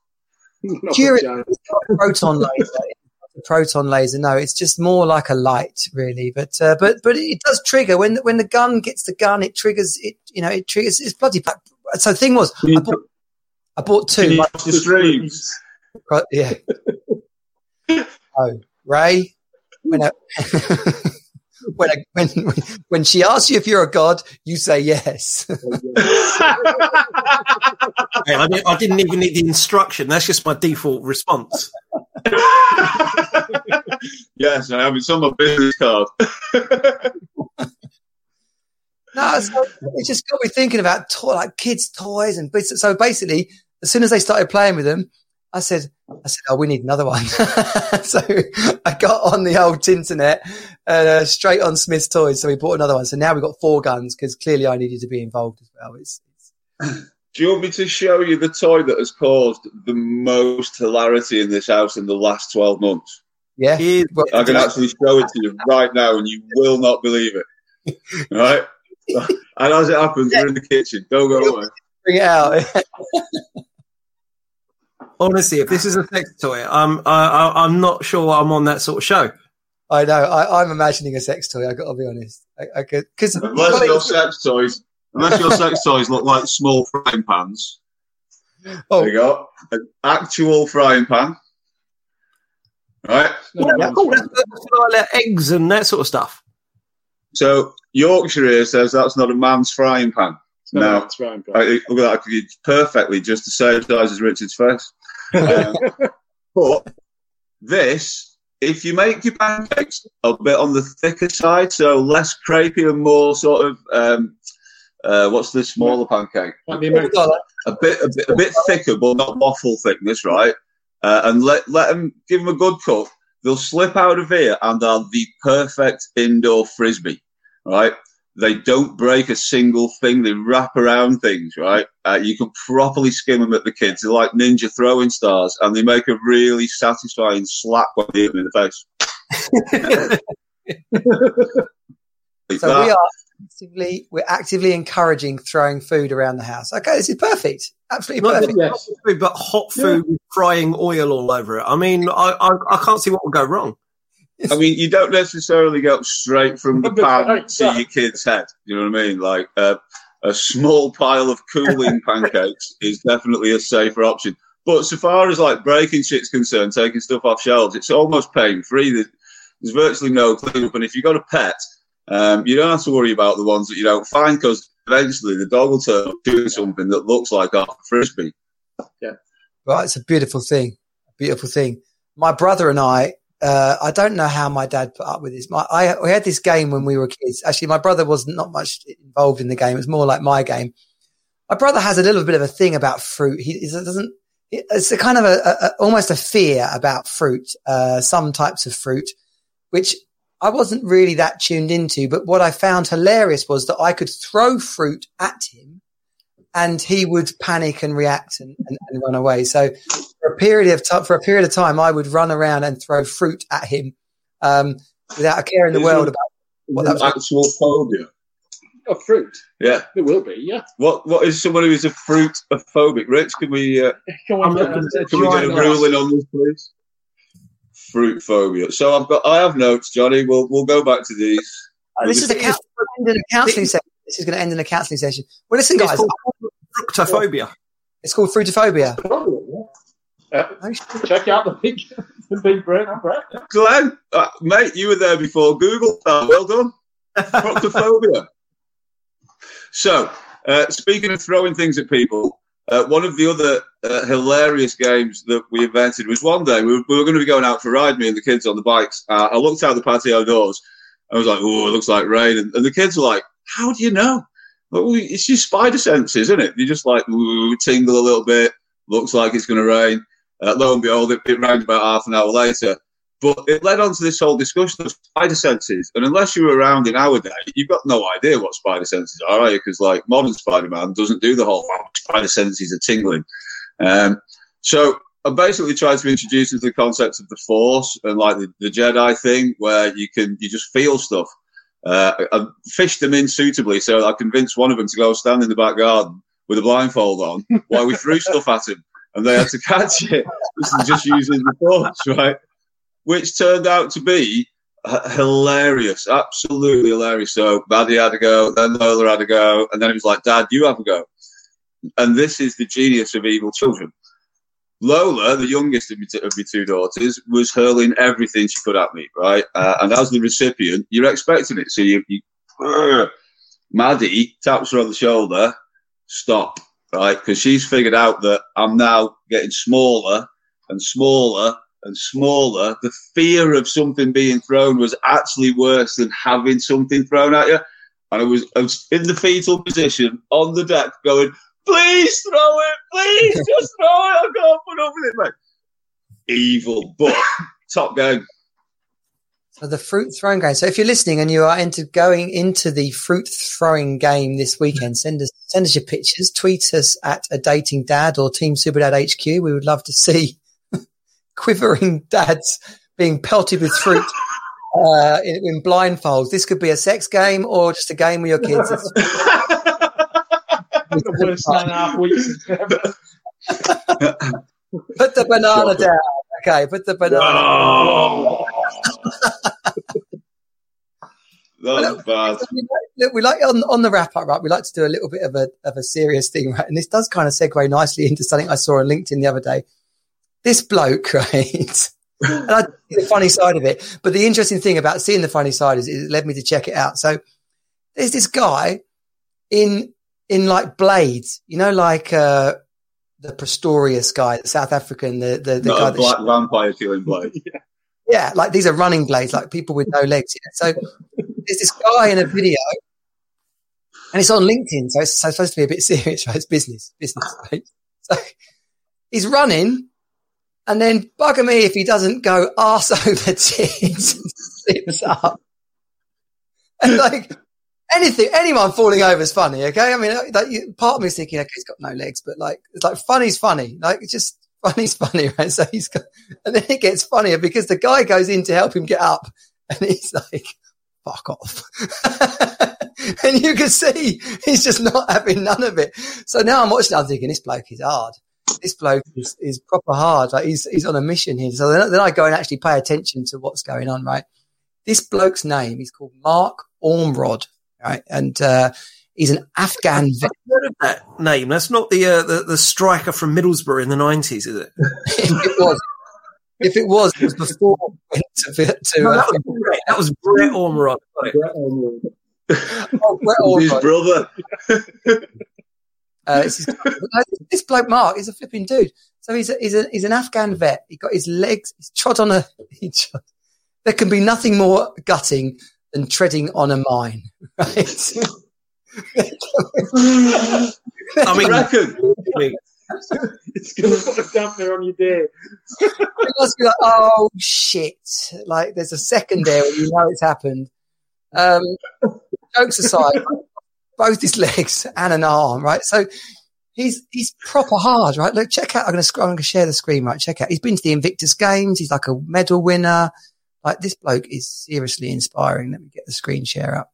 S1: During- proton laser. The proton laser. No, it's just more like a light, really. But uh, but but it does trigger when when the gun gets the gun. It triggers it. You know, it triggers. It's bloody. bad. So the thing was, I bought, I bought
S3: Can
S1: two.
S3: you
S1: like,
S3: watch the streams?
S1: Yeah. oh, Ray, when I, when, I, when when she asks you if you're a god, you say yes.
S4: Hey, I, didn't, I didn't even need the instruction. That's just my default response.
S3: yes, I have. It's on my business card.
S1: No, so it just got me thinking about toy, like kids' toys and bits. So basically, as soon as they started playing with them, I said, I said, oh, we need another one. so I got on the old internet, uh, straight on Smyths Toys. So we bought another one. So now we've got four guns because clearly I needed to be involved as well. It's, it's
S3: Do you want me to show you the toy that has caused the most hilarity in this house in the last 12 months?
S1: yeah.
S3: I can actually show it to you right now and you will not believe it. Right? And as it happens, we're in the kitchen. Don't go away.
S1: bring it out.
S4: honestly, if this is a sex toy, I'm I, I, I'm not sure I'm on that sort of show.
S1: I know. I, I'm imagining a sex toy. I got to be honest. I, I could because
S3: Unless your sex toys, unless your sex toys look like small frying pans.
S1: oh,
S3: There you go. An actual frying pan. Right?
S5: No,
S1: Yeah, oh,
S5: that's
S4: Cool, that's,
S5: fine.
S4: that's like eggs and that sort of stuff.
S3: So Yorkshire here says that's not a man's frying pan.
S5: No,
S3: No.
S5: that's fine.
S3: I, look at that. It's perfectly just the same size as Richard's face. Um, but this, if you make your pancakes a bit on the thicker side, so less crepey and more sort of, um, uh, what's the smaller pancake?
S5: Like the American-
S3: A bit, a bit, a bit thicker, but not waffle thickness, right? Uh, and let let them give them a good cook. They'll slip out of here and are the perfect indoor frisbee, right? They don't break a single thing. They wrap around things, right? Uh, you can properly skim them at the kids. They're like ninja throwing stars, and they make a really satisfying slap when you hit them in the face. Like
S1: So
S3: that.
S1: we are actively we're actively encouraging throwing food around the house. Okay, this is perfect. Absolutely
S4: Not
S1: perfect.
S5: Yes.
S4: food, but hot food with frying oil all over it. I mean, I, I, I can't see what would go wrong.
S3: I mean, you don't necessarily go straight from the pan to your kid's head. You know what I mean? Like uh, a small pile of cooling pancakes is definitely a safer option. But so far as like breaking shit's concerned, taking stuff off shelves, it's almost pain free. There's, there's virtually no cleanup, and if you've got a pet, um, you don't have to worry about the ones that you don't find because eventually the dog will turn up doing something that looks like a frisbee. Yeah.
S1: Right, it's a beautiful thing. A beautiful thing. My brother and I, uh, I don't know how my dad put up with this. My, I, we had this game when we were kids. Actually, my brother was not much involved in the game. It was more like my game. My brother has a little bit of a thing about fruit. He he doesn't. It's a kind of a, a, a almost a fear about fruit. Uh, some types of fruit, which I wasn't really that tuned into. But what I found hilarious was that I could throw fruit at him, and he would panic and react and, and, and run away. So for a period of time, for a period of time, I would run around and throw fruit at him um, without a care in the
S3: Is
S1: world
S3: there-
S1: about what that was.
S3: Actual phobia.
S5: Oh, fruit.
S3: Yeah.
S5: it will be, yeah.
S3: What What is someone who is a fruit phobic? Rich, can we uh,
S5: Come
S4: I'm
S5: on,
S4: looking
S5: uh,
S3: can we
S5: try
S3: get a
S5: and
S3: ruling on this, please? Fruit phobia. So I've got I have notes, Johnny. We'll we'll go back to these.
S1: Uh, this is a counsel- end in a counselling session. This is going to end in a counselling session. Well, listen,
S4: It's
S1: guys,
S4: called fructophobia.
S1: it's called fruitophobia.
S5: Uh, check out the big, the big brain on bread.
S3: Glenn, uh, mate, you were there before Google. Uh, well done. Proctophobia. so, uh, speaking of throwing things at people, uh, one of the other uh, hilarious games that we invented was one day we were, we were going to be going out for a ride, me and the kids on the bikes. Uh, I looked out the patio doors. I was like, oh, it looks like rain. And, and the kids were like, how do you know? Well, it's your spider senses, isn't it? You just like ooh, tingle a little bit. Looks like it's going to rain. Uh, lo and behold, it, it rained about half an hour later. But it led on to this whole discussion of spider senses. And unless you were around in our day, you've got no idea what spider senses are, right? Because like modern Spider-Man doesn't do the whole oh, spider senses are tingling. Um, so I basically tried to introduce into the concept of the Force and like the, the Jedi thing, where you can you just feel stuff. Uh, I fished them in suitably, so I convinced one of them to go stand in the back garden with a blindfold on while we threw stuff at him, and they had to catch it. This is just using the Force, right? Which turned out to be hilarious, absolutely hilarious. So Maddie had a go, then Lola had a go, and then it was like, Dad, you have a go. And this is the genius of evil children. Lola, the youngest of my, t- of my two daughters, was hurling everything she could at me, right? Uh, and as the recipient, you're expecting it. So you, you uh, Maddie taps her on the shoulder, stop, right? Because she's figured out that I'm now getting smaller and smaller and smaller. The fear of something being thrown was actually worse than having something thrown at you. And I was, I was in the fetal position on the deck going, please throw it, please just throw it. I can't put up with it, mate. Evil, but top game.
S1: So the fruit throwing game. So if you're listening and you are into going into the fruit throwing game this weekend, send us send us your pictures. Tweet us at a dating dad or Team Superdad HQ. We would love to see quivering dads being pelted with fruit uh, in, in blindfolds. This could be a sex game or just a game with your kids.
S5: the worst nine and a half weeks ever.
S1: Put the banana down. Okay, put the banana.
S3: Oh. bad.
S1: Look, we like on, on the wrap up, right? We like to do a little bit of a of a serious thing, right? And this does kind of segue nicely into something I saw on LinkedIn the other day. This bloke, right? and I see the funny side of it. But the interesting thing about seeing the funny side is it led me to check it out. So there's this guy in in like Blades, you know, like uh, the Pretorius guy, the South African, the the, the guy
S3: a black vampire killing blade.
S1: yeah, like these are running blades, like people with no legs. Yeah. So there's this guy in a video, and it's on LinkedIn, so it's, so it's supposed to be a bit serious, right? It's business, business, right? So he's running, and then bugger me if he doesn't go arse over tits and slips up. And like anything, anyone falling over is funny. Okay, I mean, you, part of me is thinking, okay, he's got no legs, but like, it's like funny's funny. Like, it's just funny's funny, right? So he's got, and then it gets funnier because the guy goes in to help him get up, and he's like, "Fuck off." and you can see he's just not having none of it. So now I'm watching, I'm thinking, this bloke is hard. This bloke is, is proper hard. Like he's he's on a mission here. So then, then I go and actually pay attention to what's going on, right? This bloke's name is called Mark Ormrod, right? And uh, he's an Afghan vet.
S4: Heard of that name? That's not the, uh, the the striker from Middlesbrough in the nineties, is it?
S1: if it was, if it was, it was before we went to, to
S4: No,
S1: uh,
S4: that, was Brett, that was Brett Ormerod.
S1: oh, Brett
S3: His brother.
S1: Uh, this, is, this bloke Mark is a flipping dude. So he's a, he's a, he's an Afghan vet. He got his legs. He's trod on a. He trod, there can be nothing more gutting than treading on a mine, right?
S4: I
S3: I
S4: mean,
S3: reckon.
S5: it's going to put a dampener on your day.
S1: it must be like, oh shit! Like there's a second there where you know it's happened. Um, jokes aside, both his legs and an arm, right? So he's he's proper hard, right? Look, check out. I'm going to I'm going to share the screen, right? Check out. He's been to the Invictus Games. He's like a medal winner. Like this bloke is seriously inspiring. Let me get the screen share up.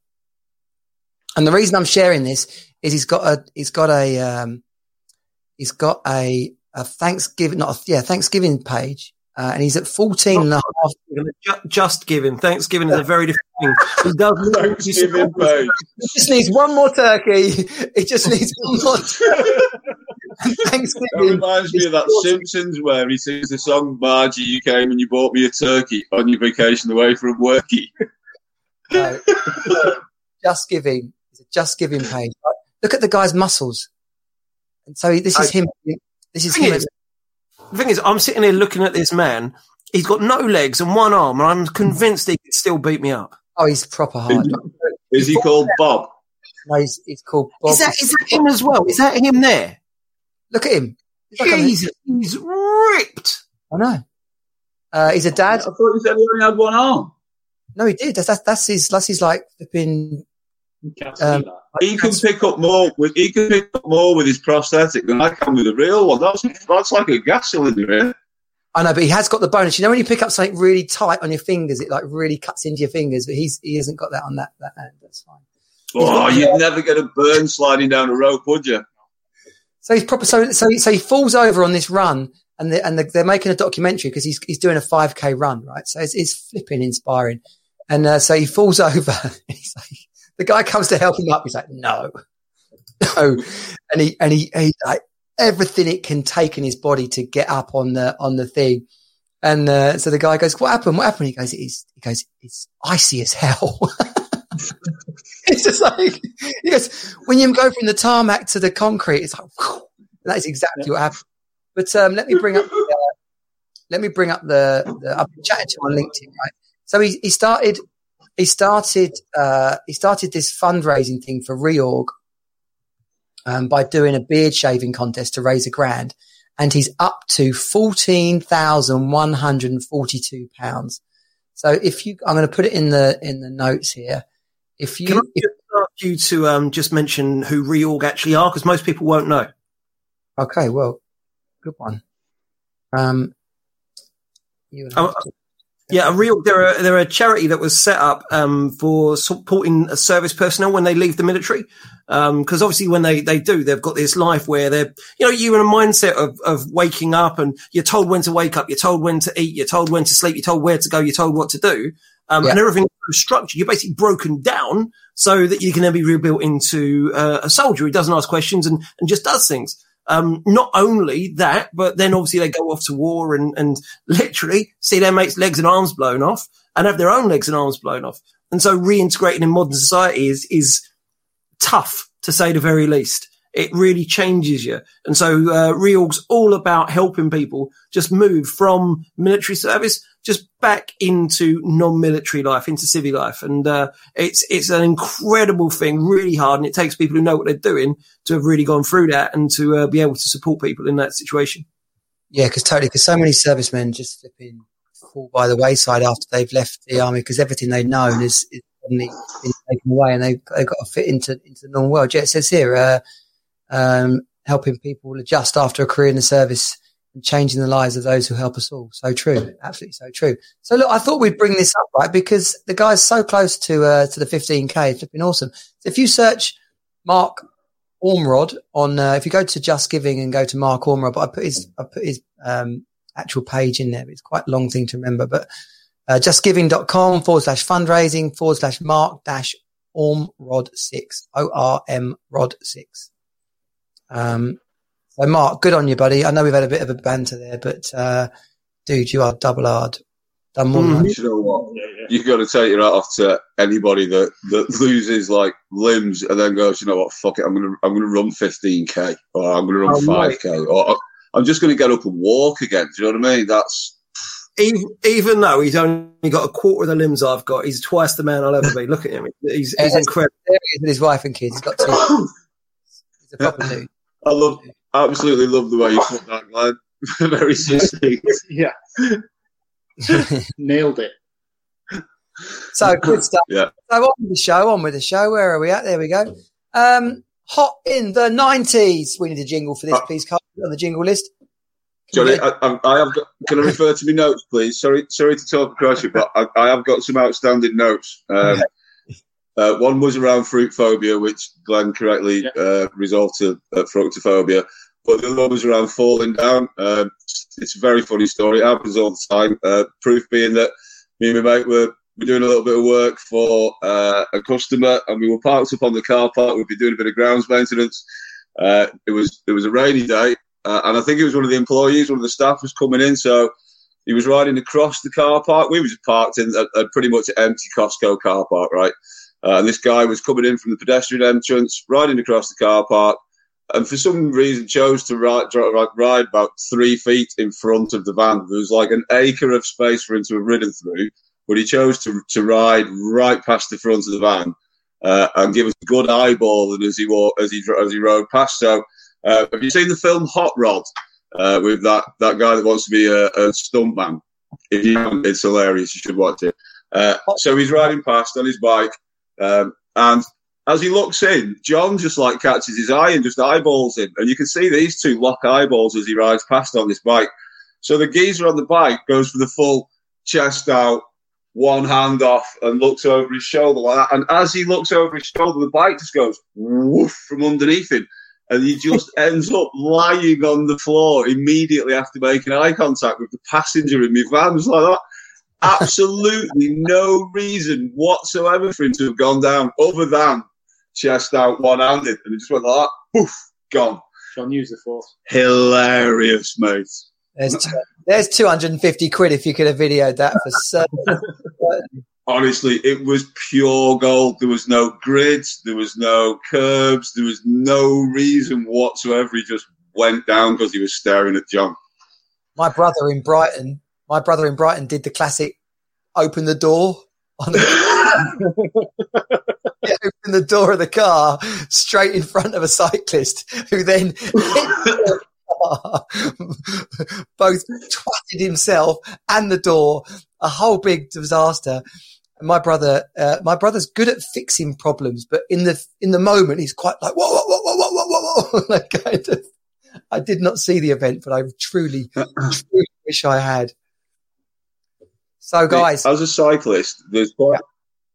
S1: And the reason I'm sharing this is he's got a he's got a um, he's got a a Thanksgiving not a, yeah Thanksgiving page, uh, and he's at 14 and a half
S4: ju- just giving. Thanksgiving is a very different thing. He does
S3: Thanksgiving page.
S1: He just needs one more turkey. He just needs one more turkey.
S3: That
S1: Thanksgiving.
S3: reminds me of that Simpsons where he sings the song Margie, you came and you bought me a turkey on your vacation away from worky.
S1: No. just giving. It's a just giving page. Look at the guy's muscles. And so this is him. This is him.
S4: Is- The thing is, I'm sitting here looking at this man. He's got no legs and one arm, and I'm convinced he could still beat me up.
S1: Oh, he's proper hard.
S3: Is he called Bob?
S1: No, he's, he's called Bob.
S4: Is that is that him as well? Is that him there?
S1: Look at him. He's like a-
S4: Jesus, he's ripped.
S1: I know. Uh, he's a dad.
S3: I thought you said he only had one arm.
S1: No, he did. That's that's, that's his. That's his like flipping.
S5: You can't see
S1: Um.
S3: He can pick up more with he can pick up more with his prosthetic than I can with a real one. That's that's like a gas cylinder. Eh?
S1: I know, but he has got the bonus. You know, when you pick up something really tight on your fingers, it like really cuts into your fingers. But he's he hasn't got that on that that hand. That's fine.
S3: Oh, you'd never get a burn sliding down a rope, would you?
S1: So he's proper. So so so he falls over on this run, and they, and they're making a documentary because he's he's doing a five k run, right? So it's, it's flipping inspiring, and uh, so he falls over. he's like, the guy comes to help him up. He's like, no, no, and he and he, he like everything it can take in his body to get up on the on the thing. And uh, so the guy goes, "What happened? What happened?" He goes, "It's he goes, it's icy as hell." it's just like he goes when you go from the tarmac to the concrete. It's like whew. that is exactly what happened. But um, let me bring up uh, let me bring up the, the I've been chatting to him on LinkedIn, right? So he, he started he started uh, he started this fundraising thing for Reorg um, by doing a beard shaving contest to raise a grand, and he's up to fourteen thousand one hundred and forty two pounds. So if you, I'm going to put it in the in the notes here. If you,
S4: Can I
S1: if,
S4: ask you to um, just mention who Reorg actually are? Because most people won't know.
S1: okay, well, good one. Um, you and
S4: Oh, Yeah, a real they're a, they're a charity that was set up um, for supporting service personnel when they leave the military. Um because obviously, when they, they do, they've got this life where they're you know you're in a mindset of of waking up and you're told when to wake up, you're told when to eat, you're told when to sleep, you're told where to go, you're told what to do, um,
S1: Yeah.
S4: and everything is structured. You're basically broken down so that you can then be rebuilt into uh, a soldier who doesn't ask questions and and just does things. Um, not only that, but then obviously they go off to war and, and literally see their mates' legs and arms blown off and have their own legs and arms blown off. And so reintegrating in modern society is, is tough to say the very least. It really changes you. And so, uh, Reorg's all about helping people just move from military service just back into non-military life, into civil life. And, uh, it's, it's an incredible thing, really hard. And it takes people who know what they're doing to have really gone through that and to uh, be able to support people in that situation.
S1: Yeah, because totally, because so many servicemen just flipping fall by the wayside after they've left the army because everything they've known is, is suddenly been taken away and they've, they've got to fit into into the normal world. Yeah, it says here, uh, um, helping people adjust after a career in the service and changing the lives of those who help us all. So true, absolutely so true. So look, I thought we'd bring this up right because the guy's so close to uh, to the 15k. It's been awesome. So if you search Mark Ormrod on uh, if you go to Just Giving and go to Mark Ormrod, but I put his I put his um, actual page in there. It's quite a long thing to remember, but uh, justgiving.com forward slash fundraising forward slash Mark dash Ormrod six O R M Rod six. Um, so Mark, good on you, buddy. I know we've had a bit of a banter there, but uh, dude, you are double hard. Done more than that.
S3: You know what?
S5: Yeah, yeah.
S3: You've got to take your hat off to anybody that, that loses like limbs and then goes, you know what, fuck it, I'm gonna I'm gonna run 15k or I'm gonna run
S4: Oh,
S3: 5k or I'm just gonna get up and walk again. Do you know what I mean? That's
S4: even, even though he's only got a quarter of the limbs I've got, he's twice the man I'll ever be. Look at him. He's, he's incredible.
S1: There he is with his wife and kids. He's got two. He's a proper dude.
S3: I love absolutely love the way you put that, Glenn. Very succinct.
S5: Yeah, nailed it.
S1: So good stuff.
S3: Yeah.
S1: So on with the show, on with the show. Where are we at? There we go. Um, hot in the nineties. We need a jingle for this,
S3: Uh,
S1: please. Carl, on the jingle list.
S3: Johnny, I, I, I have got. Can I refer to my notes, please? Sorry, sorry to talk across you, but I, I have got some outstanding notes. Um, uh, one was around fruit phobia, which Glenn correctly
S5: Yeah.
S3: uh, resolved to uh, fructophobia. But the other one was around falling down. Um, it's a very funny story. It happens all the time. Uh, proof being that me and my mate were, were doing a little bit of work for uh, a customer, and we were parked up on the car park. We'd be doing a bit of grounds maintenance. Uh, it was it was a rainy day, uh, and I think it was one of the employees, one of the staff was coming in. So he was riding across the car park. We were just parked in a, a pretty much empty Costco car park, right? Uh, and this guy was coming in from the pedestrian entrance, riding across the car park, and for some reason chose to ride, ride about three feet in front of the van. There was like an acre of space for him to have ridden through, but he chose to, to ride right past the front of the van uh, and give us a good eyeball as he walked, as he as he rode past. So, uh, have you seen the film Hot Rod uh, with that that guy that wants to be a, a stuntman? If you haven't, it's hilarious. You should watch it. Uh, so he's riding past on his bike, um, and as he looks in, John just like catches his eye and just eyeballs him, and you can see these two lock eyeballs as he rides past on this bike. So the geezer on the bike goes for the full chest out, one hand off, and looks over his shoulder like that. And as he looks over his shoulder, the bike just goes woof from underneath him. And he just ends up lying on the floor immediately after making eye contact with the passenger in my van. Just like that. Absolutely no reason whatsoever for him to have gone down other than chest out, one handed. And he just went like that, poof, gone.
S5: John, use the force.
S3: Hilarious, mate.
S1: There's, two, there's 250 quid if you could have videoed that for certain.
S3: Honestly, it was pure gold. There was no grids, there was no curbs, there was no reason whatsoever. He just went down because he was staring at John.
S1: My brother in Brighton, my brother in Brighton did the classic open the door on the yeah, open the door of the car straight in front of a cyclist who then both twatted himself and the door. A whole big disaster. My brother, uh, my brother's good at fixing problems, but in the in the moment, he's quite like whoa, whoa, whoa, whoa, whoa, whoa, whoa. like kind of. I did not see the event, but I truly, truly wish I had. So, guys,
S3: as a cyclist, there's quite,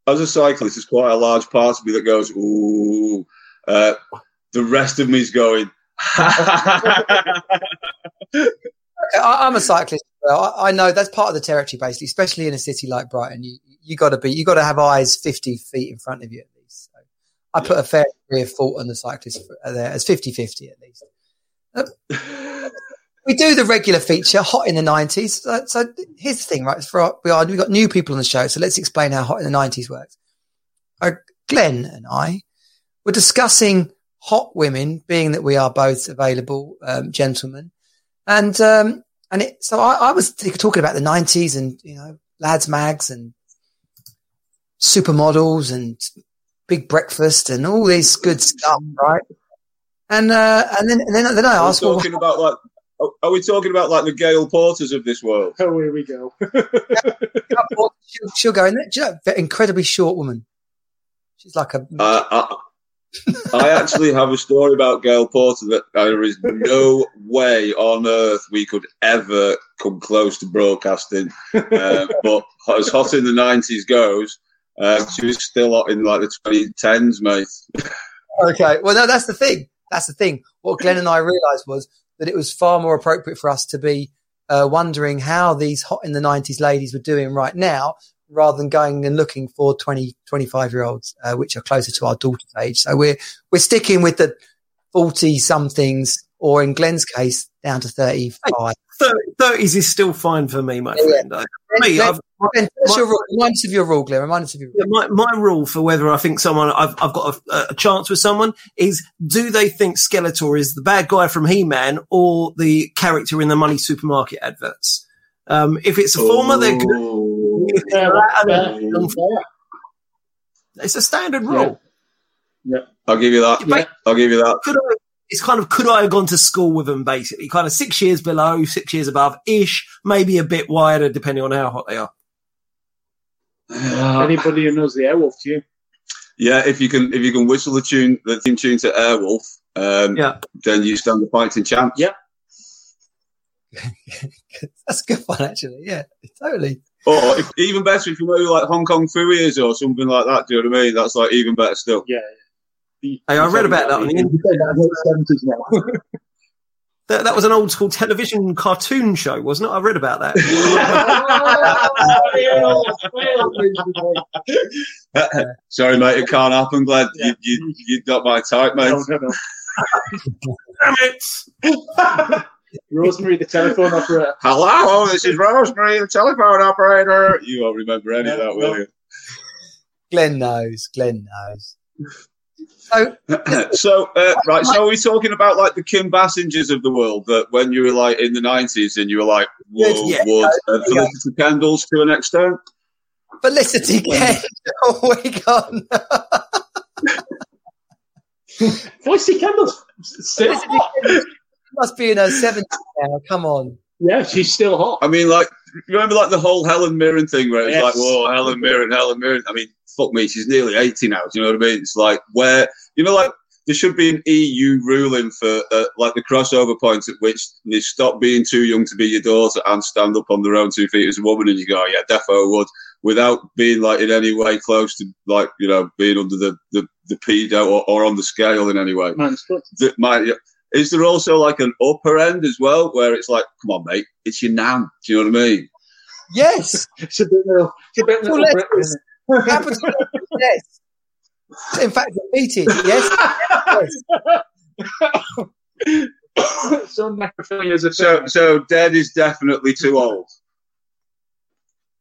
S3: yeah. as a cyclist, there's quite a large part of me that goes, "Ooh." Uh, the rest of me's going,
S1: I, am a cyclist. I, I, know that's part of the territory, basically, especially in a city like Brighton. You you got to be, you got to have eyes 50 feet in front of you at least. So I put a fair degree of fault on the cyclist there as 50-50 at least. We do the regular feature, hot in the nineties. So, so, here's the thing, right? For we are we've got new people on the show, so let's explain how hot in the nineties works. Uh, Glenn and I were discussing hot women, being that we are both available um, gentlemen, and um, and it, so I, I, was talking about the nineties and you know lads mags and supermodels and big breakfast and all this good stuff, right? And uh, and then and then then I asked,
S3: talking well, about like. Are we talking about like the Gail Porters of this world?
S5: Oh, here we go.
S1: she'll, she'll, go in there. You know, incredibly short woman. She's like a.
S3: Uh, uh, I actually have a story about Gail Porter that there is no way on earth we could ever come close to broadcasting. Uh, but as hot in the 90s goes, uh, she was still hot in like the 2010s, mate.
S1: Okay. Well, no, that's the thing. That's the thing. What Glenn and I realised was that it was far more appropriate for us to be uh, wondering how these hot in the 90s ladies were doing right now rather than going and looking for 20, 25 year olds, uh, which are closer to our daughter's age. So we're, we're sticking with the 40 somethings, or in Glenn's case, down to 35.
S4: 30s is still fine for me, my yeah, friend.
S1: Yeah. Me, Glenn, Glenn, my, your rule? Remind us of your rule, Glenn. Remind us of your rule.
S4: Yeah, my, my rule for whether I think someone, I've, I've got a, a, chance with someone is do they think Skeletor is the bad guy from He Man or the character in the MoneySupermarket adverts? Um, if it's a former, they're good. It's a standard rule.
S3: Yeah. yeah. I'll give you that. Yeah. I'll give you that.
S4: Could I, it's kind of could I have gone to school with them basically, kind of six years below, six years above ish, maybe a bit wider depending on how hot they are.
S5: Uh, Anybody who knows the Airwolf tune?
S3: Yeah, if you can if you can whistle the tune the theme tune to Airwolf, um, yeah, then you stand the fighting chance.
S5: Yeah.
S1: That's a good one, actually. Yeah, totally.
S3: Or if, even better if you know like Hong Kong Phooey is or something like that. Do you know what I mean? That's like even better still.
S5: Yeah.
S4: Hey, I read about that on the internet. That, that was an old school television cartoon show, wasn't it? I read about that.
S3: Sorry, mate, it can't happen. Glad yeah. you, you, you got my type, mate. No, no, no.
S4: Damn it!
S5: Rosemary, the telephone operator.
S3: Hello, this is Rosemary, the telephone operator. You won't remember any of that, will you?
S1: Glenn knows. Glenn knows.
S3: So, so uh, right. So, are we talking about like the Kim Bassingers of the world that when you were like in the nineties and you were like, whoa, yeah, whoa, uh, Felicity Kendals to an extent?
S1: Felicity Kendals. Oh my god.
S5: Felicity Kendals.
S1: Must be in her seventies now. Come on.
S5: Yeah, she's still hot.
S3: I mean, like you remember like the whole Helen Mirren thing where it's
S5: Yes.
S3: like, whoa, Helen Mirren, Helen Mirren. I mean, fuck me, she's nearly 80 now. Do you know what I mean? It's like where, you know, like there should be an EU ruling for uh, like the crossover point at which they stop being too young to be your daughter and stand up on their own two feet as a woman and you go, oh, yeah, defo would, without being like in any way close to like, you know, being under the, the, the pedo or, or on the scale in any way.
S5: Foot.
S3: That might, is there also like an upper end as well where it's like, come on, mate, it's your nan. Do you know what I mean?
S1: Yes.
S5: It's a bit little. It's a bit
S1: Well,
S5: little
S1: let's-
S5: Britain,
S1: Capital yes. In fact, repeated. Yes.
S5: it? Some necrophilia is a
S3: So,
S5: thing.
S3: so dead is definitely too old.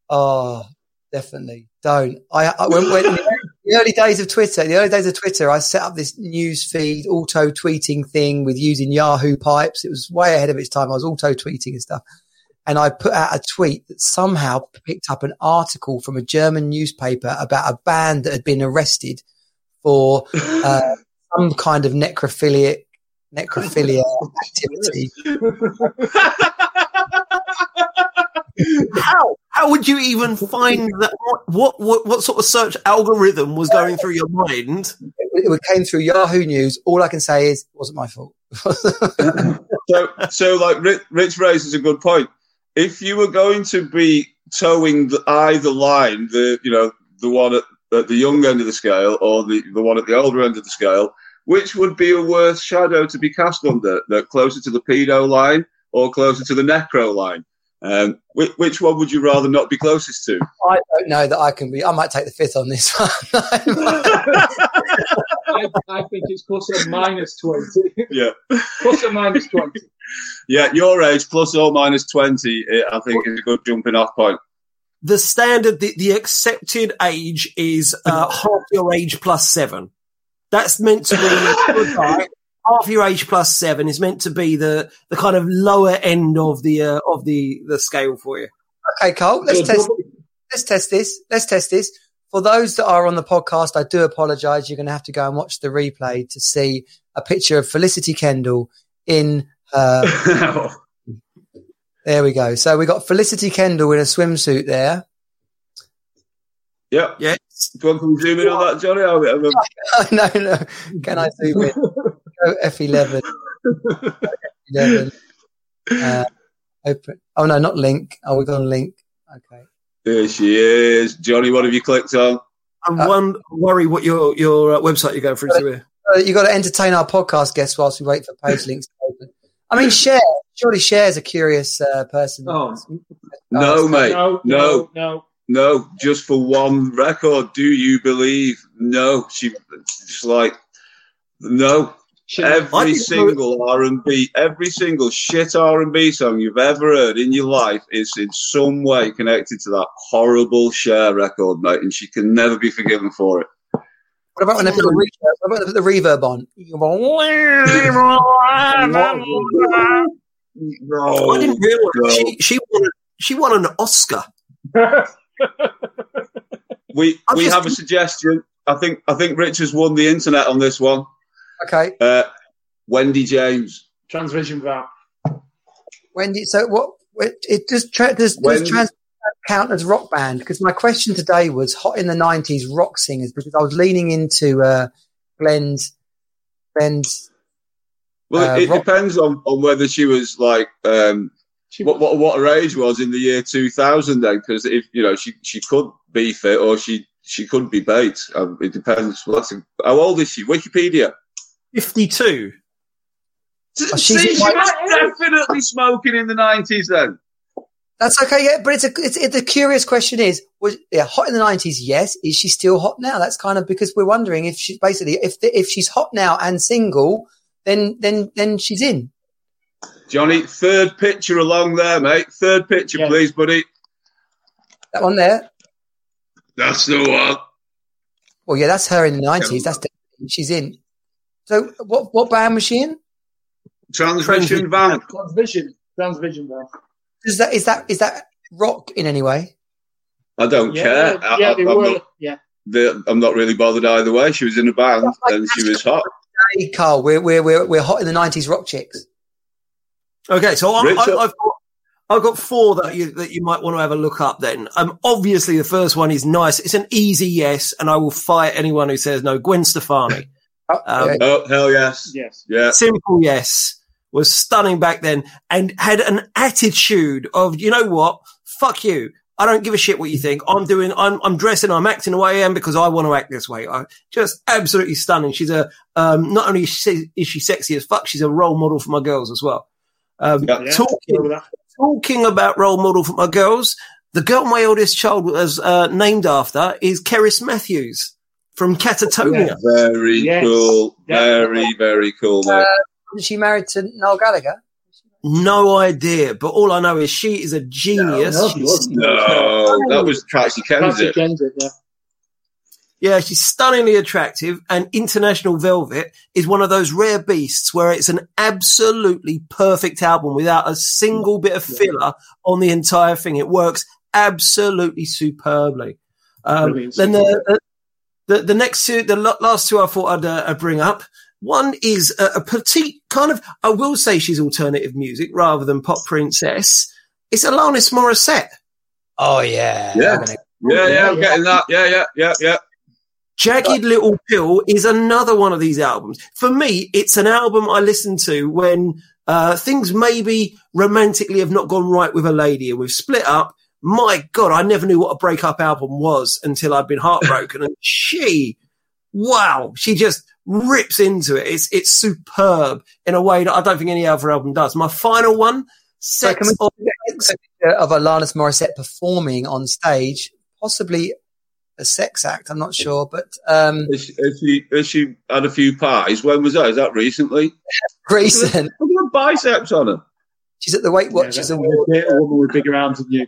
S1: Oh, definitely. Don't. I, I when, when in the early days of Twitter, the early days of Twitter, I set up this news feed auto tweeting thing with using Yahoo pipes. It was way ahead of its time. I was auto tweeting and stuff. And I put out a tweet that somehow picked up an article from a German newspaper about a band that had been arrested for uh, some kind of necrophiliac necrophilia activity.
S4: How? How would you even find that? What, what what sort of search algorithm was going through your mind?
S1: It, it came through Yahoo News. All I can say is, it wasn't my fault.
S3: So, so like Rich, Rich raises a good point. If you were going to be towing the, either line, the you know the one at, at the young end of the scale or the, the one at the older end of the scale, which would be a worse shadow to be cast under? That closer to the pedo line or closer to the necro line? Um, which, which one would you rather not be closest to?
S1: I don't know that I can be. I might take the fifth on this one.
S5: I, I think it's plus or minus 20.
S3: Yeah,
S5: plus or minus 20.
S3: yeah, your age plus or minus twenty, eh, I think is a good jumping off point.
S4: The standard, the, the accepted age is uh, half your age plus seven. That's meant to be good guy. Half your age plus seven is meant to be the, the kind of lower end of the uh, of the, the scale for you.
S1: okay, Cole. Let's
S5: So
S1: test. Let's test this. Let's test this. For those that are on the podcast, I do apologise. You're going to have to go and watch the replay to see a picture of Felicity Kendal in her. there we go. So we got Felicity Kendal in a swimsuit there. Yep.
S3: yeah.
S4: Yes.
S3: Do you want to zoom in on that, Johnny? I'll- I'll-
S1: no, no. Can I zoom in? Go F11. F11. Uh, open. Oh no, not link. Oh, we got a link. Okay.
S3: There she is. Johnny, what have you clicked on?
S4: And
S1: Uh,
S4: one worry what your your uh, website you're going through to here.
S1: Uh, you got to entertain our podcast guests whilst we wait for page links to open. I mean, share. Surely Cher's a curious uh, person.
S5: Oh,
S3: No, mate.
S5: no,
S3: No,
S5: no, no.
S3: no. Just for one record, do you believe? No. She just like no.
S5: She-
S4: I
S3: Every single R and B, every single shit R and B song you've ever heard in your life is in some way connected to that horrible Cher record, mate, and she can never be forgiven for it.
S1: What about when they put the reverb, what about when they put the reverb on?
S3: No,
S4: I didn't realize
S3: no.
S4: she she won she won an Oscar.
S3: We
S4: I'm
S3: we
S4: just-
S3: have a suggestion. I think I think Rich has won the internet on this one.
S1: Okay,
S3: Uh, Wendy James.
S5: Transvision Vamp.
S1: Wendy. So what? It, it does. Tra- does, does
S3: When-
S1: trans count as rock band? Because my question today was hot in the '90s rock singers because I was leaning into uh, Glenn's Glenn's.
S3: Well,
S1: Uh,
S3: it
S1: rock-
S3: depends on, on whether she was like um,
S5: She,
S3: what, what what her age was in the year two thousand. Then, because if you know she she could be fit or she she could be bait. Um, it depends. Well, that's a, how old is she? Wikipedia.
S4: Fifty two.
S1: Oh,
S3: See,
S1: she's
S3: she was definitely smoking in the nineties. Then
S1: That's okay, yeah. But it's a. It's it, the curious question is, was yeah hot in the '90s? Yes. Is she still hot now? That's kind of because we're wondering if she basically if the, if she's hot now and single, then then then she's in.
S3: Johnny, third picture along there, mate. Third picture,
S5: Yeah.
S3: please, buddy.
S1: That one there.
S3: That's the one.
S1: Well, yeah, that's her in the nineties. That's definitely, she's in. So, what what band was she in?
S3: Transmission van.
S5: Transvision. Transvision Vamp.
S1: Is that is that is that rock in any way?
S3: I don't
S5: Yeah,
S3: care. I,
S5: yeah,
S3: I,
S5: they
S3: I'm,
S5: were.
S3: not,
S5: Yeah.
S3: the, I'm not really bothered either way. She was in a band and she was hot.
S1: Hey, Carl, we're we're we're we're hot in the nineties rock chicks.
S4: Okay, so I, I, I've, got I've got four that you that you might want to have a look up. Then, um, obviously the first one is nice. It's an easy yes, and I will fight anyone who says no. Gwen Stefani, Um,
S3: Oh hell yes,
S5: Yes.
S3: yeah.
S4: simple yes, was stunning back then, and had an attitude of you know what, fuck you. I don't give a shit what you think. I'm doing. I'm. I'm dressing. I'm acting the way I am because I want to act this way. I just absolutely stunning. She's a. Um, not only is she, is she sexy as fuck, she's a role model for my girls as well. Um,
S3: Yeah.
S5: Yeah.
S4: talking
S5: Go with that.
S4: talking about role model for my girls, the girl my oldest child was uh, named after is Cerys Matthews from Catatonia.
S3: Very
S5: Yes.
S3: cool.
S5: Yeah.
S3: Very very cool. Mate.
S1: Isn't she married to Noel Gallagher?
S4: No idea, but all I know is she is a genius.
S5: No, she wasn't.
S3: no, that was Patsy
S5: Patsy
S3: Kensit.
S5: Kensit, yeah.
S4: yeah, she's stunningly attractive, and International Velvet is one of those rare beasts where it's an absolutely perfect album without a single bit of filler on the entire thing. It works absolutely superbly. Um, then the, the the next two, the last two, I thought I'd, uh, bring up. One is a, a petite kind of. I will say she's alternative music rather than pop princess. It's Alanis Morissette.
S1: Oh yeah,
S3: Yeah.
S1: Gonna-
S3: Yeah, yeah, I'm getting that. Yeah, yeah, yeah, yeah.
S4: Jagged Little Pill is another one of these albums. For me, it's an album I listen to when uh, things maybe romantically have not gone right with a lady and we've split up. My God, I never knew what a breakup album was until I'd been heartbroken. and she, wow, she just rips into it. It's it's superb in a way that I don't think any other album does. My final one,
S1: So can
S4: Sex
S1: we
S4: of
S1: get a of Alanis Morissette performing on stage, possibly a sex act. I'm not sure, but um,
S3: Has she, has she, has she had a few pies? When was that? Is that recently?
S1: recent.
S3: Look at the biceps on her.
S1: She's at the Weight Watchers
S5: yeah,
S1: Award.
S5: a woman with bigger arms than you.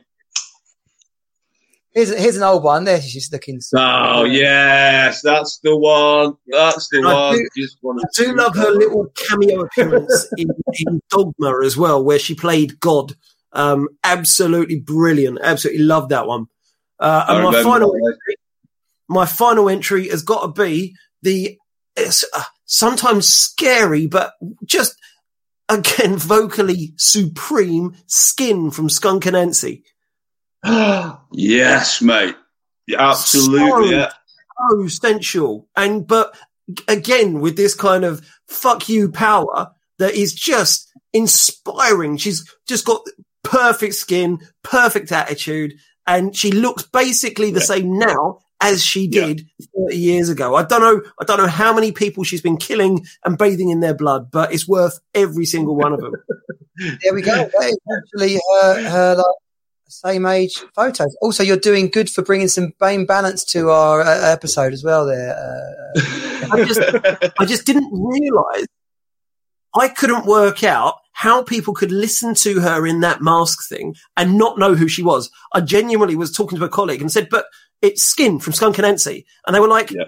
S1: Here's, here's an old one. There she's looking.
S3: Oh yes, that's the one. That's the
S4: I
S3: one.
S4: do-
S3: Just
S4: I do love her little cameo appearance in, in Dogma as well, where she played God. Um, absolutely brilliant. Absolutely love that one. Uh,
S3: I
S4: and my final, entry, my final entry has got to be the it's, uh, sometimes scary, but just again vocally supreme skin from Skunk Anansie.
S3: yes, mate. Yeah, absolutely.
S4: So-
S3: Yeah.
S4: so sensual. And but again, with this kind of fuck you power that is just inspiring. She's just got perfect skin, perfect attitude, and she looks basically the same now as she did 30 years ago. I don't know, I don't know how many people she's been killing and bathing in their blood, but it's worth every single one of them.
S1: There we go. That is actually her, her like, same age photos. Also, you're doing good for bringing some bane balance to our uh, episode as well. There, uh,
S4: I just, I just didn't realize I couldn't work out how people could listen to her in that mask thing and not know who she was. I genuinely was talking to a colleague and said, but it's Skin from Skunk Anansie. And they were like,
S3: Yeah.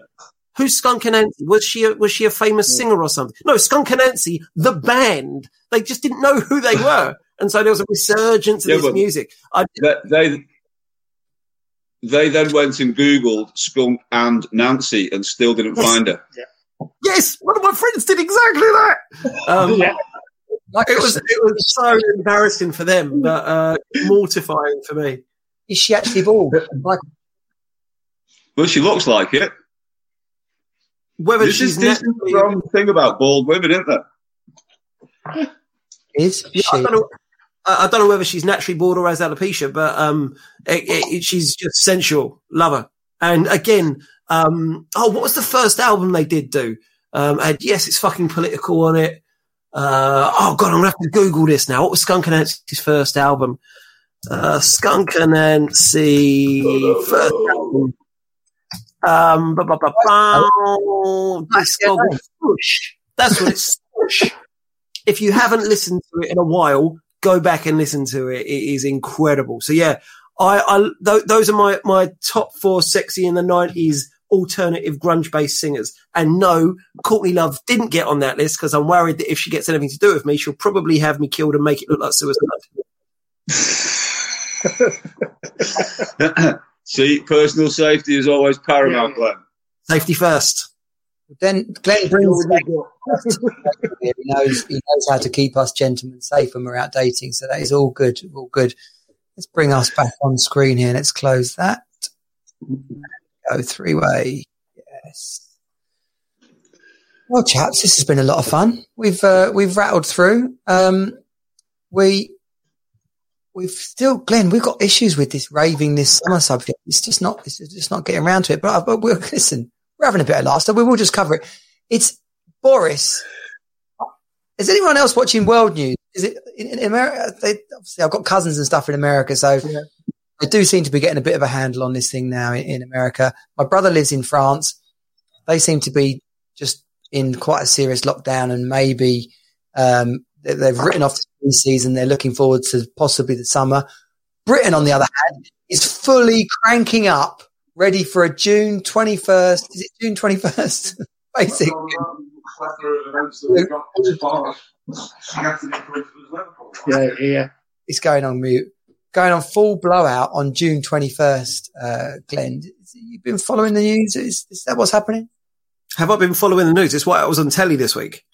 S4: who's Skunk Anansie? Was she a, was she a famous singer or something? No, Skunk Anansie, the band. They just didn't know who they were. And so there was a resurgence of
S3: Yeah,
S4: this music. I,
S3: they, they they then went and googled Skunk Anansie and still didn't find her.
S4: yes, one of my friends did exactly that. Um,
S5: Yeah.
S1: like
S4: It was it was so embarrassing for them, but uh, mortifying for me.
S1: is she actually bald? Like,
S3: Well, she looks like it.
S4: Whether
S3: This
S4: she's
S3: is, this is the wrong thing about bald women, isn't there?
S1: is
S4: Yeah, I
S1: she?
S4: don't know. I I don't know whether she's naturally bald or has alopecia, but um, it, it, she's just sensual. Love her. And again, um, oh, what was the first album they did do? Um, and yes, it's fucking political on it. Uh, oh god, I'm gonna have to Google this now. What was Skunk Anansie's first album? Uh, Skunk Anansie first album. Um, ba, ba, ba. That's what it's. If you haven't listened to it in a while, go back and listen to it. It is incredible. So yeah, I, I th- those are my my top four sexy in the nineties alternative grunge based singers. And no, Courtney Love didn't get on that list because I'm worried that if she gets anything to do with me, she'll probably have me killed and make it look like suicide.
S3: See, personal safety is always paramount, Glenn.
S4: Safety first.
S1: Then Glenn brings he knows he knows how to keep us gentlemen safe when we're out dating. So that is all good, all good. Let's bring us back on screen here. Let's close that. Go three way. Yes. Well, chaps, this has been a lot of fun. We've uh, we've rattled through. Um, we we've still, Glenn, we've got issues with this raving this summer subject. It's just not, it's just not getting around to it. But, but we'll listen. We're having a bit of laughter. We will just cover it. It's Boris. Is anyone else watching world news? Is it in, in America? They, obviously, I've got cousins and stuff in America, so yeah. they do seem to be getting a bit of a handle on this thing now in, in America. My brother lives in France. They seem to be just in quite a serious lockdown, and maybe um, they've written off the season. They're looking forward to possibly the summer. Britain, on the other hand, is fully cranking up, ready for a June 21st. Is it June 21st? Basically.
S5: Yeah, yeah.
S1: It's going on mute. Going on full blowout on June 21st, uh, Glenn. You've been following the news? Is, is that what's happening?
S4: Have I been following the news? It's why I was on telly this week.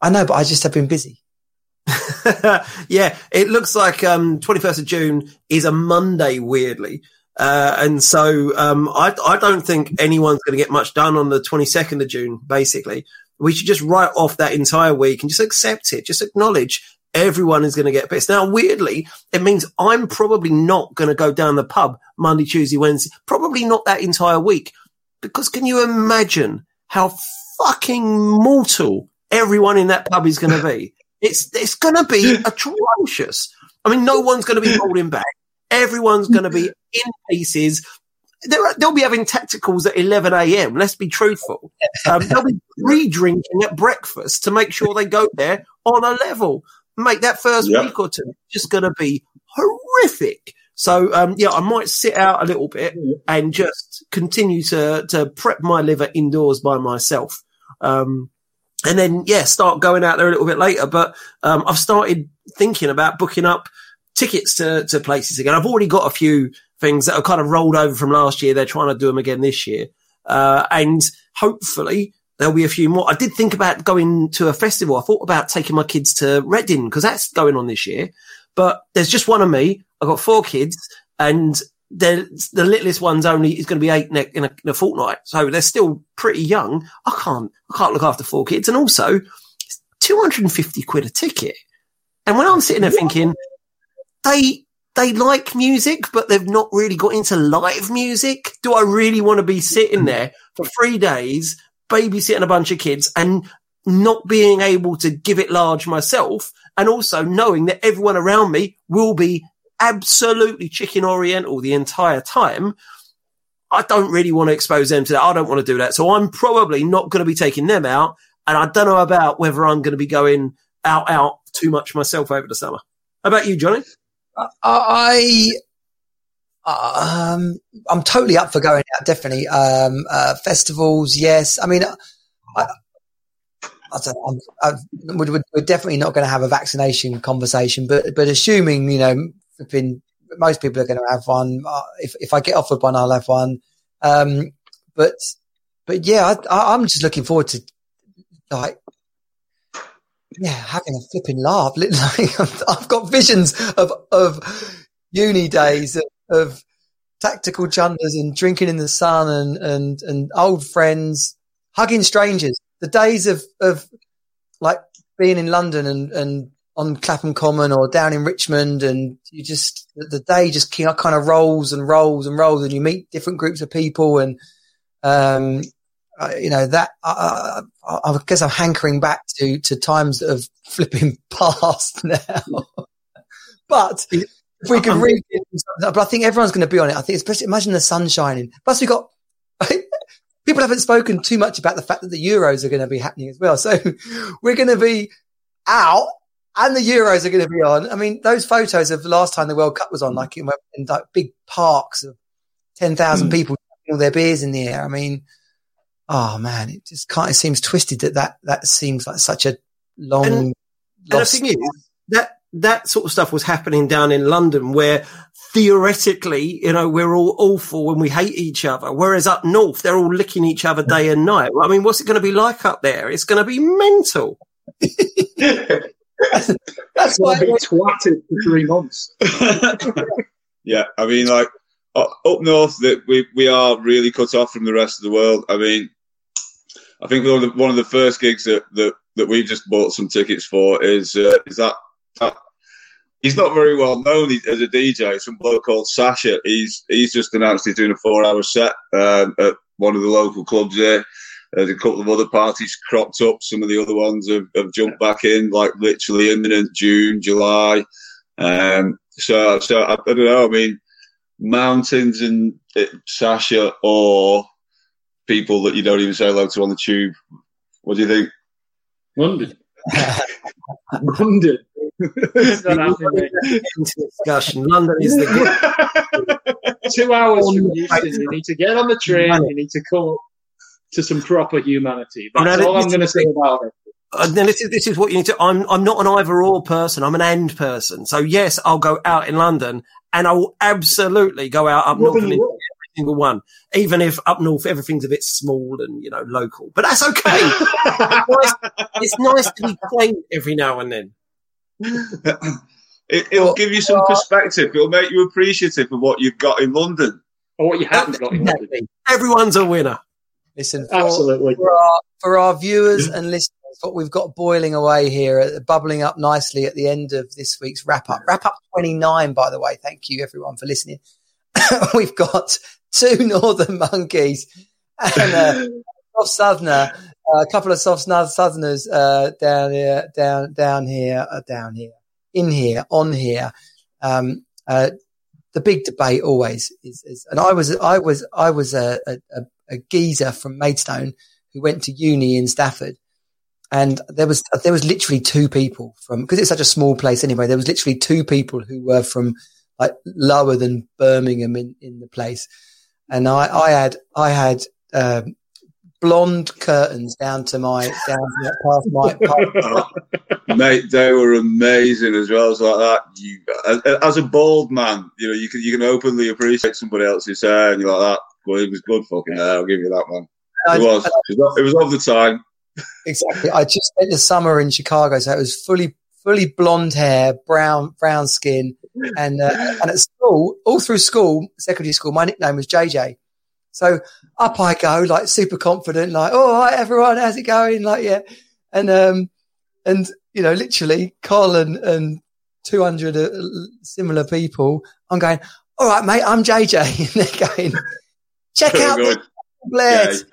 S1: I know, but I just have been busy.
S4: yeah, it looks like um, 21st of June is a Monday, weirdly. Uh, and so um, I, I don't think anyone's going to get much done on the 22nd of June, basically. We should just write off that entire week and just accept it, just acknowledge everyone is going to get pissed. Now, weirdly, it means I'm probably not going to go down the pub Monday, Tuesday, Wednesday, probably not that entire week. Because can you imagine how fucking mortal everyone in that pub is going to be? It's it's going to be atrocious. I mean, no one's going to be holding back. Everyone's going to be in pieces. Are, they'll be having tacticals at 11 a.m. Let's be truthful. Um, they'll be re-drinking at breakfast to make sure they go there on a level. Make that first yep. week or two just going to be horrific. So, um, yeah, I might sit out a little bit and just continue to, to prep my liver indoors by myself. Um, and then yeah, start going out there a little bit later. But um, I've started thinking about booking up tickets to to places again. I've already got a few things that are kind of rolled over from last year. They're trying to do them again this year, uh, and hopefully there'll be a few more. I did think about going to a festival. I thought about taking my kids to Reading because that's going on this year. But there's just one of me. I've got four kids, and the the littlest one's only is going to be eight in a, in, a, in a, fortnight, so they're still pretty young. I can't I can't look after four kids, and also it's two hundred and fifty quid a ticket. And when I'm sitting there thinking, they they like music, but they've not really got into live music. Do I really want to be sitting mm. there for three days, babysitting a bunch of kids, and not being able to give it large myself, and also knowing that everyone around me will be absolutely chicken oriental the entire time. I don't really want to expose them to that. I don't want to do that. So I'm probably not going to be taking them out. And I don't know about whether I'm going to be going out, out too much myself over the summer. How about you, Johnny?
S1: I, um, I'm totally up for going out. Definitely. Um, uh, festivals. Yes. I mean, I, I don't, I, we're, we're definitely not going to have a vaccination conversation, but, but assuming, you know, been most people are going to have one. Uh, if if I get offered one, I'll have one. Um, but but yeah, I, am just looking forward to like yeah having a flipping laugh. I've got visions of of uni days of, of tactical chunders and drinking in the sun and and and old friends hugging strangers. The days of of like being in London and and on Clapham Common or down in Richmond, and you just the day just kind of rolls and rolls and rolls, and you meet different groups of people, and um, Uh, you know that I, I, I, guess I'm hankering back to to times that have flipping past now. but if we can um, read, but I think everyone's going to be on it. I think especially imagine the sun shining. Plus, we got. People haven't spoken too much about the fact that the Euros are going to be happening as well. So we're going to be out and the Euros are going to be on. I mean, those photos of the last time the World Cup was on, mm. like in, in like big parks of 10,000 mm. people all their beers in the air. I mean, oh man, it just kind of seems twisted that that, that seems like such a long.
S4: And, and the thing is, that that sort of stuff was happening down in London where theoretically, you know, we're all awful when we hate each other. Whereas up north, they're all licking each other day and night. I mean, what's it going to be like up there? It's going to be mental.
S5: That's why we twatted for three months.
S3: yeah, I mean, like uh, up north, that we we are really cut off from the rest of the world. I mean, I think one of the, one of the first gigs that that that we just bought some tickets for is uh, is that, that he's not very well known as a DJ. Some bloke called Sasha. He's he's just announced he's doing a four hour set um, at one of the local clubs there. There's a couple of other parties cropped up. Some of the other ones have, have jumped back in, like literally imminent June, July. Um, so, so I, I, don't know. I mean, mountains and uh, Sasha or people that you don't even say hello to on the tube. What do you think?
S5: London. London.
S4: discussion. London is
S5: the two hours from Euston. You need to get on the train. You need to come to some proper humanity. That's all I'm going to say about it.
S4: And then this is this is what you need to. I'm I'm not an either or person. I'm an and person. So yes, I'll go out in London, and I will absolutely go out up north and every single one, even if up north everything's a bit small and you know local. But that's okay. it's, nice, it's nice to be quaint every now and then.
S3: it, will give you some perspective. It'll make you appreciative of what you've got in London
S5: or what you haven't got in London.
S4: Everyone's a winner.
S1: Listen,
S5: for, absolutely
S1: for our, for our viewers and listeners, what we've got boiling away here, uh, bubbling up nicely at the end of this week's wrap up. Wrap up 29, by the way. Thank you everyone for listening. we've got two Northern Monkeys and a soft Southerner, a couple of soft Southerners uh, down here, down down here, uh, down here, in here, on here. Um, uh, the big debate always is, is, and I was, I was, I was a, a, a geezer from Maidstone who went to uni in Stafford. And there was, there was literally two people from, because it's such a small place anyway, there was literally two people who were from like lower than Birmingham in, in the place. And I, I had, I had, um, blonde curtains down to my, down to past
S3: my, mate, they were amazing as well. It's like that. You, as a bald man, you know, you can, you can openly appreciate somebody else's hair and you're like that well, it was good fucking hair. I'll give you that one. It was. It was, it was of the time.
S1: Exactly. I just spent the summer in Chicago, so it was fully, fully blonde hair, brown, brown skin, and uh, and at school, all through school, secondary school, my nickname was JJ. So up I go, like super confident, like, oh, all right, everyone, how's it going? Like, yeah, and um, and you know, literally, Colin and two hundred uh, similar people. I'm going, all right, mate, I'm JJ, and they're going. Check out the Blade.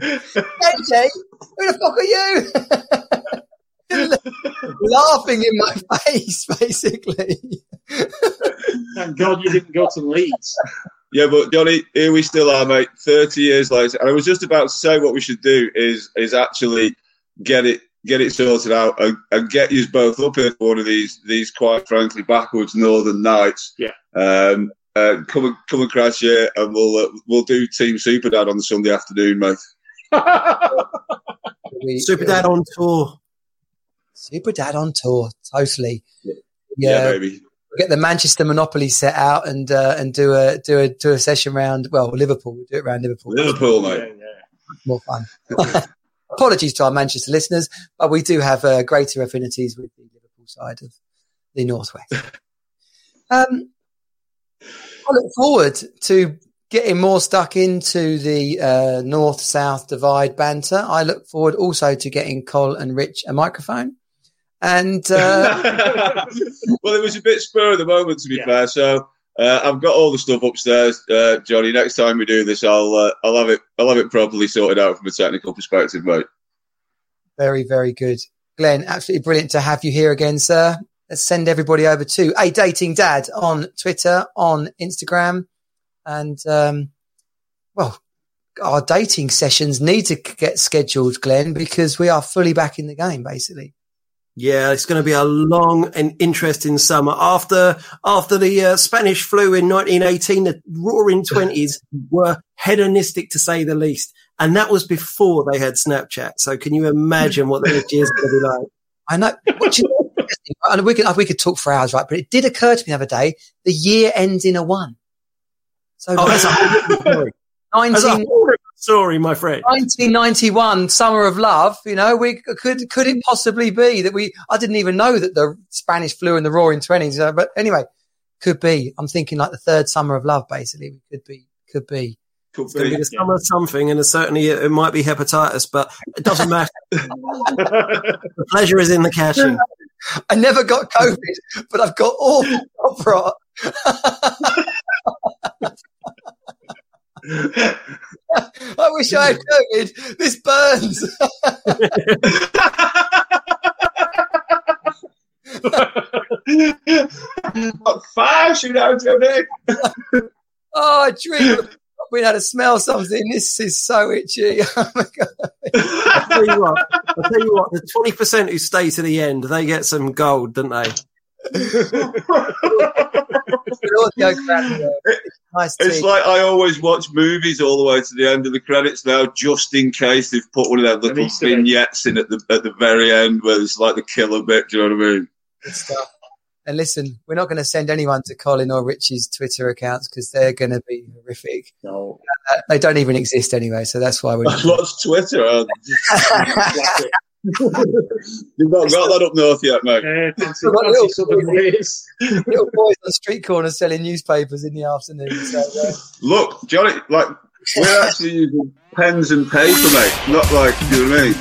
S1: AJ, who the fuck are you? Laughing in my face, basically.
S5: Thank God you didn't go to Leeds.
S3: Yeah, but Johnny, here we still are, mate. Thirty years later, and I was just about to say what we should do is is actually get it get it sorted out and, and get you both up in one of these these quite frankly backwards northern nights.
S5: Yeah.
S3: Um, uh, come and come and crash here, and we'll uh, we'll do Team Super Dad on the Sunday afternoon, mate.
S4: Super Dad on tour.
S1: Super Dad on tour, totally.
S3: Yeah, yeah baby.
S1: Get the Manchester Monopoly set out and uh, and do a do a do a session round. Well, Liverpool. We'll do it around Liverpool.
S3: Liverpool, mate. Yeah,
S1: yeah. More fun. Apologies to our Manchester listeners, but we do have uh, greater affinities with the Liverpool side of the Northwest. um, I look forward to getting more stuck into the uh, north south divide banter. I look forward also to getting Col and Rich a microphone. And uh...
S3: well, it was a bit spur of the moment, to be yeah. fair. So uh, I've got all the stuff upstairs, uh, Johnny. Next time we do this, I'll uh, I'll have it I'll have it properly sorted out from a technical perspective, mate.
S1: Very very good, Glenn. Absolutely brilliant to have you here again, sir. Let's send everybody over to a dating dad on Twitter, on Instagram, and um, well, our dating sessions need to get scheduled, Glenn, because we are fully back in the game, basically.
S4: Yeah, it's going to be a long and interesting summer. After after the uh, Spanish flu in 1918, the Roaring Twenties were hedonistic to say the least. And that was before they had Snapchat. So can you imagine what the next year's going to be like?
S1: I know. You know, and we could we could talk for hours, right? But it did occur to me the other day: the year ends in a one. So
S4: Oh, that's a whole story. That's a
S1: 19,
S4: whole different story, my friend.
S1: 1991, Summer of Love. You know, we could could it possibly be that we? I didn't even know that the Spanish flu in the Roaring Twenties. Uh, but anyway, could be. I'm thinking like the third Summer of Love. Basically, we could be. Could be.
S3: Could
S4: It's going to be
S3: be.
S4: the summer of something, and certainly it might be hepatitis, but it doesn't matter. the pleasure is in the catching.
S1: I never got COVID, but I've got all opera. I wish I had COVID. This burns.
S3: What, five shootouts a day?
S1: Oh, I dream of being able to smell something. This is so itchy. Oh my god!
S4: I'll tell you what, I'll tell you what, the 20% who stay to the end, they get some gold, don't they?
S1: Audio uh, nice
S3: It's
S1: tea.
S3: like I always watch movies all the way to the end of the credits now, just in case they've put one of their little
S5: Easter egg.
S3: vignettes in at the at the very end where it's like the killer bit. Do you know what I mean?
S1: Good stuff. And listen, we're not going to send anyone to Colin or Richie's Twitter accounts because they're going to be horrific.
S5: no.
S1: Uh, they don't even exist anyway, so that's why we're.
S3: What's Twitter? You've not got that up north yet, mate.
S5: Uh, fancy,
S1: We've
S5: fancy
S1: little-
S5: southern ways.
S1: little boys on street corners selling newspapers in the afternoon. So, uh,
S3: Look, Johnny, like we're actually using pens and paper, mate. Not like you know what I mean.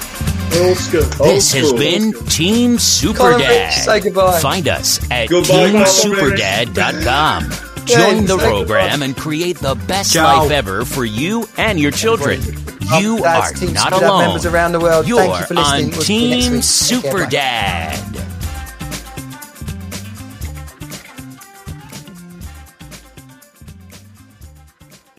S5: Old school.
S2: This has been Team Super
S1: Colin Rich, say
S2: Dad.
S1: goodbye.
S2: Find us at
S3: Goodbye, Colin
S2: teamsuperdad.com. Join the program and create the best
S4: Ciao.
S2: life ever for you and your children. You are
S1: Team
S2: not
S1: Super Dad
S2: alone.
S1: members around the world.
S2: You're
S1: Thank you for listening.
S2: on
S1: We'll see you next
S2: Team. Super. Dad.